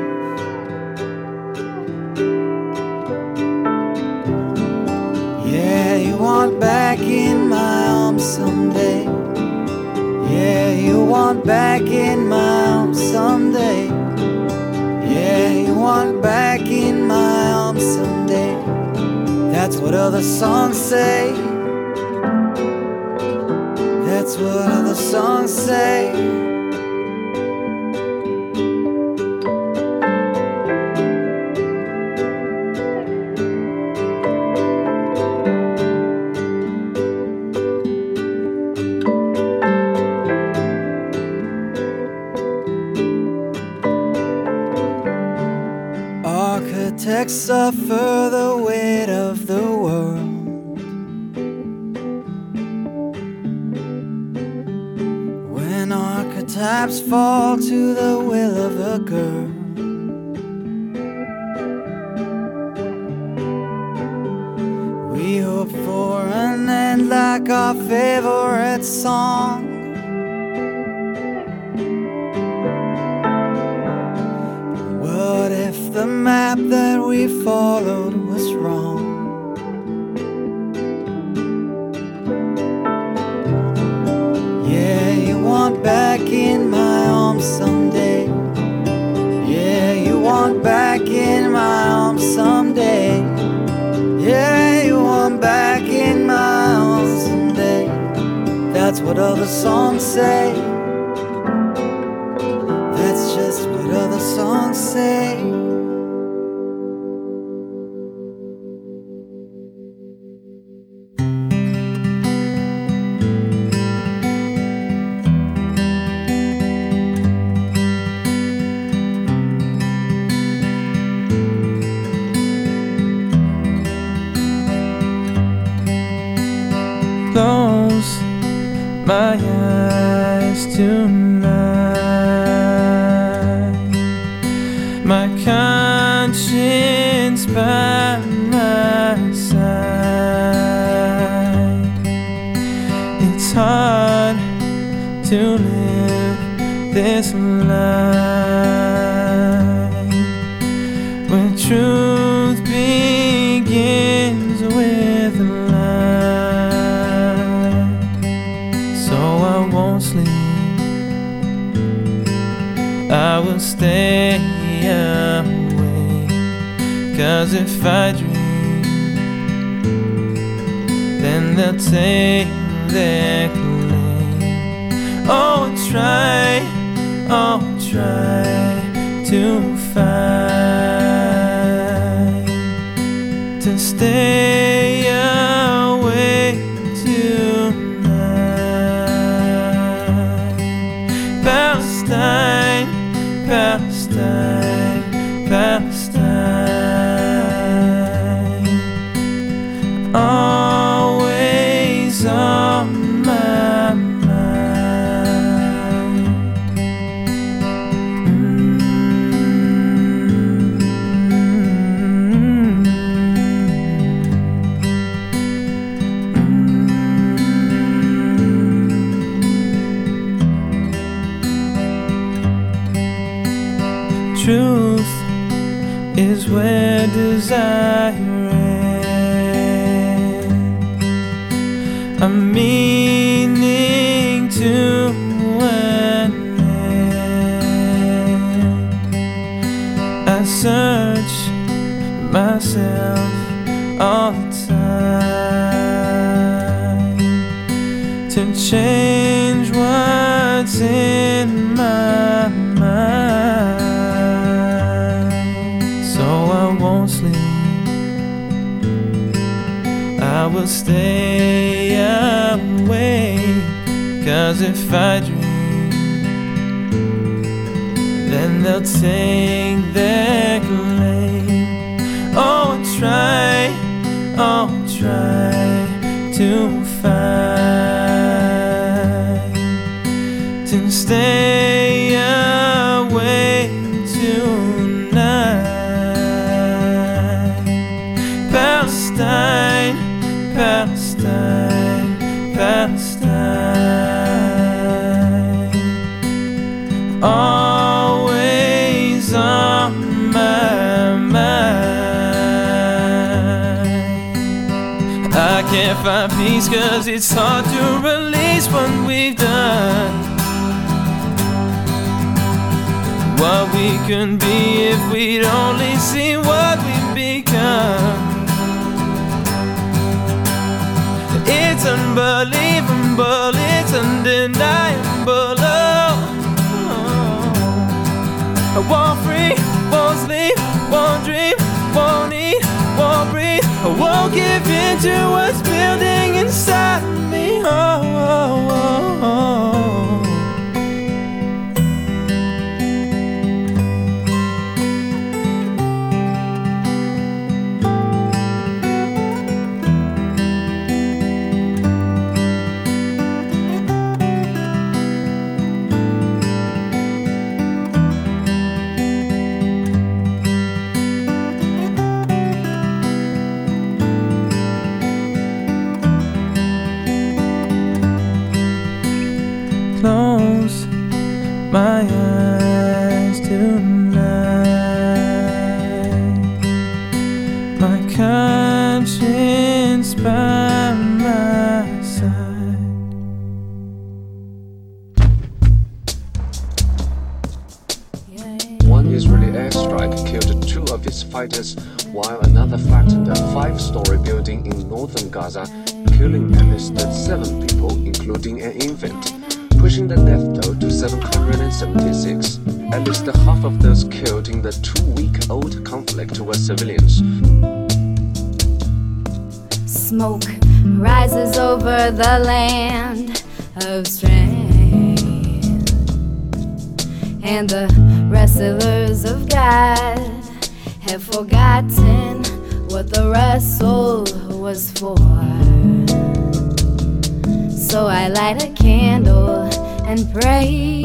Yeah, you want back in my arms someday. Yeah, you want back in my arms someday. Yeah, you want back in my arms someday. That's what other songs say. That's what other songs say. I will stay awake. Cause if I dream, then they'll take their claim. Oh, try, oh, try to find to stay If I dream, then they'll take it's hard to release what we've done. What we can be if we'd only see what we've become. It's unbelievable, it's undeniable. Oh, I won't free, won't sleep, won't dream, won't eat, won't breathe. I won't give in to what's building inside me. Oh, oh, oh, oh. While another flattened a five story building in northern Gaza, killing at least seven people, including an infant, pushing the death toll to 776. At least half of those killed in the two week old conflict were civilians. Smoke rises over the land of strength, and the wrestlers of God have forgotten what the wrestle was for. So I light a candle and pray.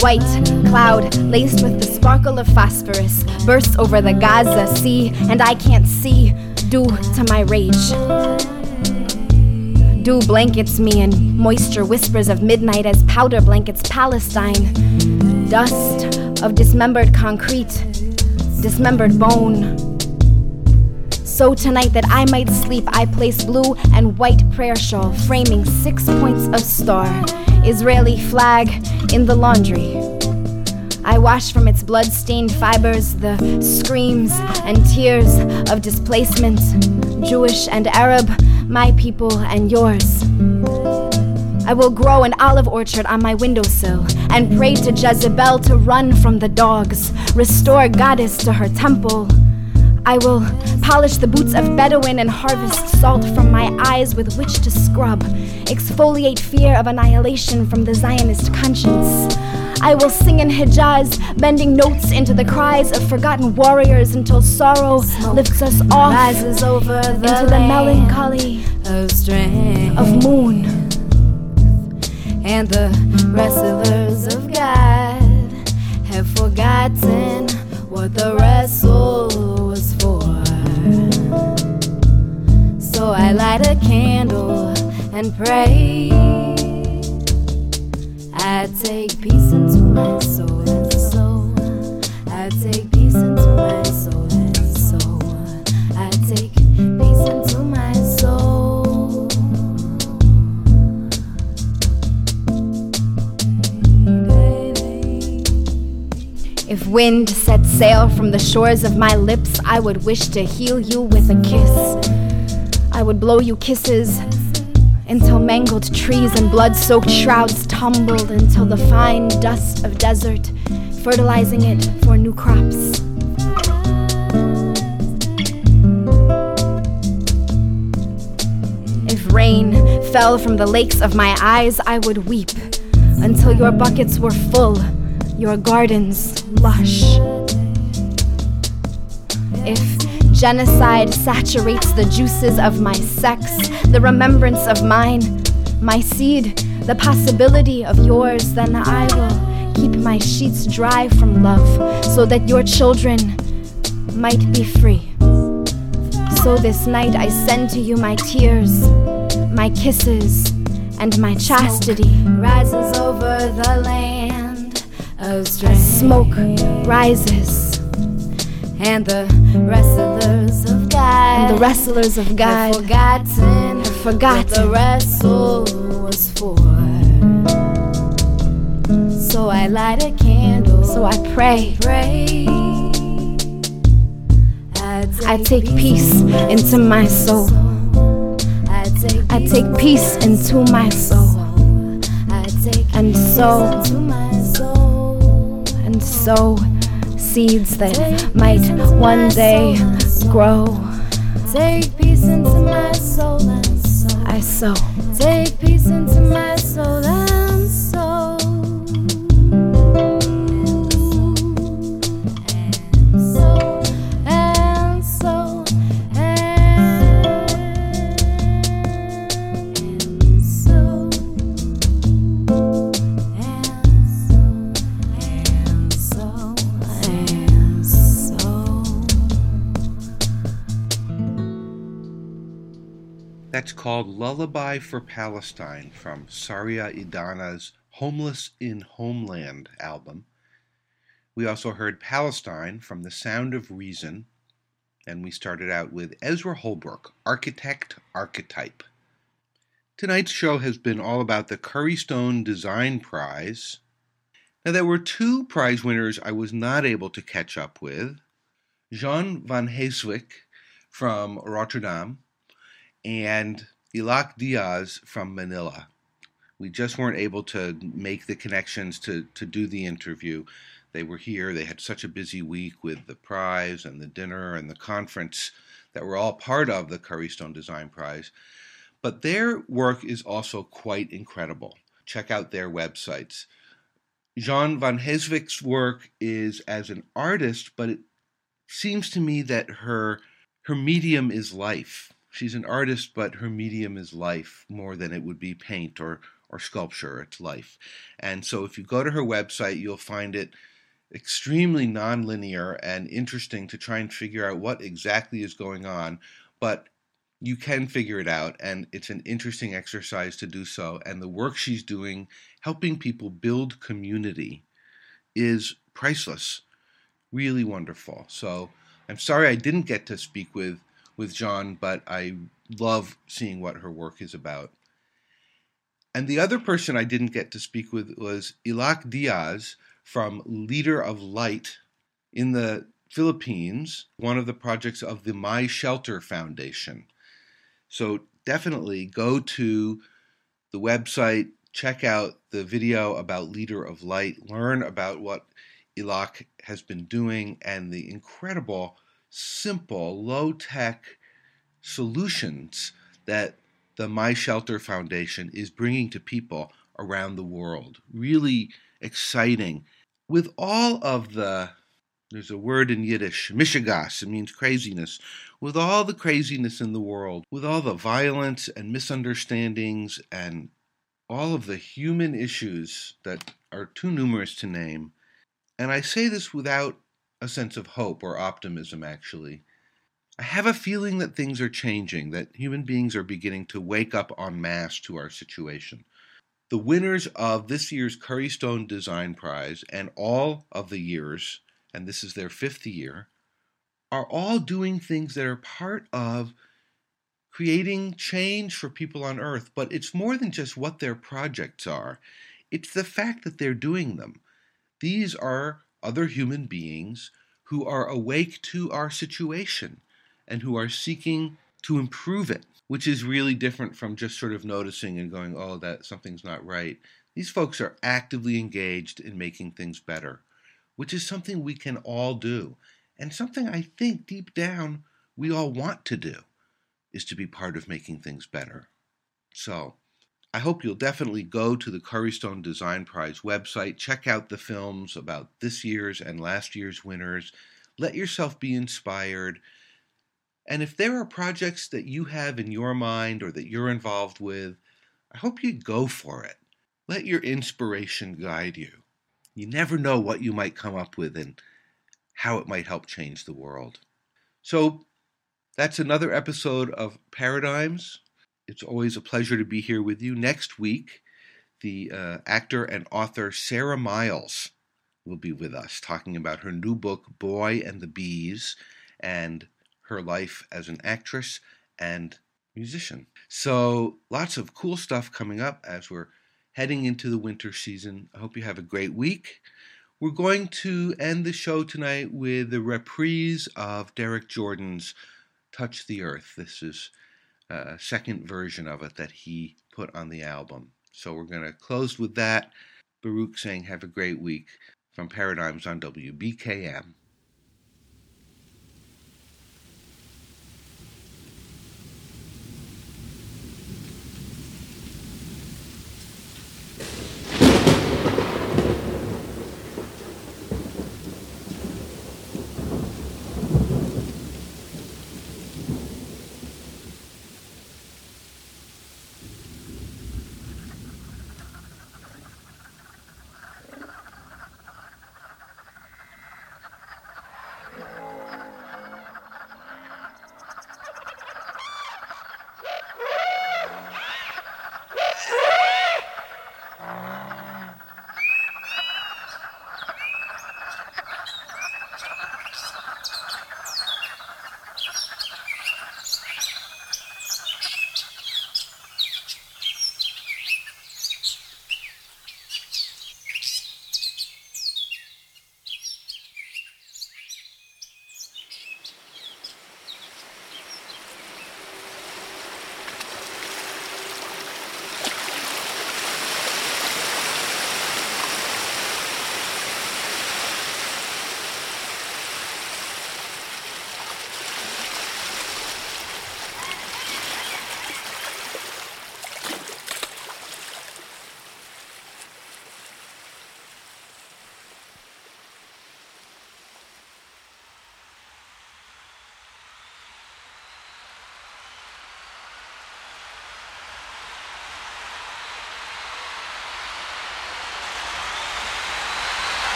White cloud laced with the sparkle of phosphorus bursts over the Gaza Sea, and I can't see due to my rage. Dew blankets me, and moisture whispers of midnight as powder blankets Palestine. Dust of dismembered concrete, dismembered bone. So tonight that I might sleep, I place blue and white prayer shawl framing six points of star, Israeli flag in the laundry. I wash from its blood-stained fibers the screams and tears of displacement, Jewish and Arab, my people and yours. I will grow an olive orchard on my windowsill and pray to Jezebel to run from the dogs, restore goddess to her temple. I will polish the boots of Bedouin and harvest salt from my eyes with which to scrub, exfoliate fear of annihilation from the Zionist conscience. I will sing in Hijaz, bending notes into the cries of forgotten warriors until sorrow lifts us off rises over the into the melancholy of moon. And the wrestlers of God have forgotten what the wrestle was for. So I light a candle and pray. I take peace into my soul. I take If wind set sail from the shores of my lips, I would wish to heal you with a kiss. I would blow you kisses until mangled trees and blood soaked shrouds tumbled until the fine dust of desert, fertilizing it for new crops. If rain fell from the lakes of my eyes, I would weep until your buckets were full, your gardens lush. If genocide saturates the juices of my sex, the remembrance of mine, my seed, the possibility of yours, then I will keep my sheets dry from love so that your children might be free. So this night I send to you my tears, my kisses, and my chastity rises over the land. As smoke rises, and the wrestlers of God, and the wrestlers of God, have forgotten, have forgotten what the wrestle was for. So I light a candle, so I pray, pray. I take peace into my soul. I take peace into my soul. And so, and sow seeds that might one day grow. Take peace into my soul and soul. I sow. Take peace into my soul and soul. That's called Lullaby for Palestine from Saria Idana's Homeless in Homeland album. We also heard Palestine from The Sound of Reason, and we started out with Ezra Holbrook, Architect Archetype. Tonight's show has been all about the Curry Stone Design Prize. Now, there were two prize winners I was not able to catch up with Jeanne van Heeswijk from Rotterdam and Illac Diaz from Manila. We just weren't able to make the connections to, to do the interview. They were here. They had such a busy week with the prize and the dinner and the conference that were all part of the Curry Stone Design Prize. But their work is also quite incredible. Check out their websites. Jeanne van Heeswijk's work is as an artist, but it seems to me that her her medium is life. She's an artist, but her medium is life more than it would be paint or, or sculpture. It's life. And so if you go to her website, you'll find it extremely nonlinear and interesting to try and figure out what exactly is going on. But you can figure it out, and it's an interesting exercise to do so. And the work she's doing, helping people build community, is priceless. Really wonderful. So I'm sorry I didn't get to speak with with John, but I love seeing what her work is about. And the other person I didn't get to speak with was Illac Diaz from Liter of Light in the Philippines, one of the projects of the My Shelter Foundation. So definitely go to the website, check out the video about Liter of Light, learn about what Illac has been doing and the incredible, simple, low tech solutions that the My Shelter Foundation is bringing to people around the world. Really exciting. With all of the there's a word in Yiddish, mishigas, it means craziness. With all the craziness in the world, with all the violence and misunderstandings and all of the human issues that are too numerous to name, and I say this without a sense of hope or optimism, actually. I have a feeling that things are changing, that human beings are beginning to wake up en masse to our situation. The winners of this year's Curry Stone Design Prize and all of the years and this is their fifth year, are all doing things that are part of creating change for people on earth. But it's more than just what their projects are, it's the fact that they're doing them. These are other human beings who are awake to our situation and who are seeking to improve it, which is really different from just sort of noticing and going, oh, that something's not right. These folks are actively engaged in making things better which is something we can all do, and something I think deep down we all want to do, is to be part of making things better. So, I hope you'll definitely go to the Curry Stone Design Prize website, check out the films about this year's and last year's winners, let yourself be inspired. And if there are projects that you have in your mind or that you're involved with, I hope you go for it. Let your inspiration guide you. You never know what you might come up with and how it might help change the world. So that's another episode of Paradigms. It's always a pleasure to be here with you. Next week, the uh, actor and author Sarah Miles will be with us talking about her new book, Boy and the Bees, and her life as an actress and musician. So, lots of cool stuff coming up as we're heading into the winter season. I hope you have a great week. We're going to end the show tonight with a reprise of Derrik Jordan's Touch the Earth. This is a second version of it that he put on the album. So we're going to close with that. Baruch saying, Have a great week from Paradigms on WBKM.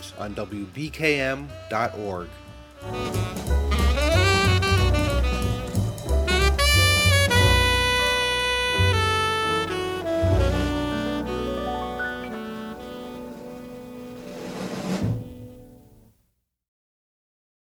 Paradigms on WBKM.org.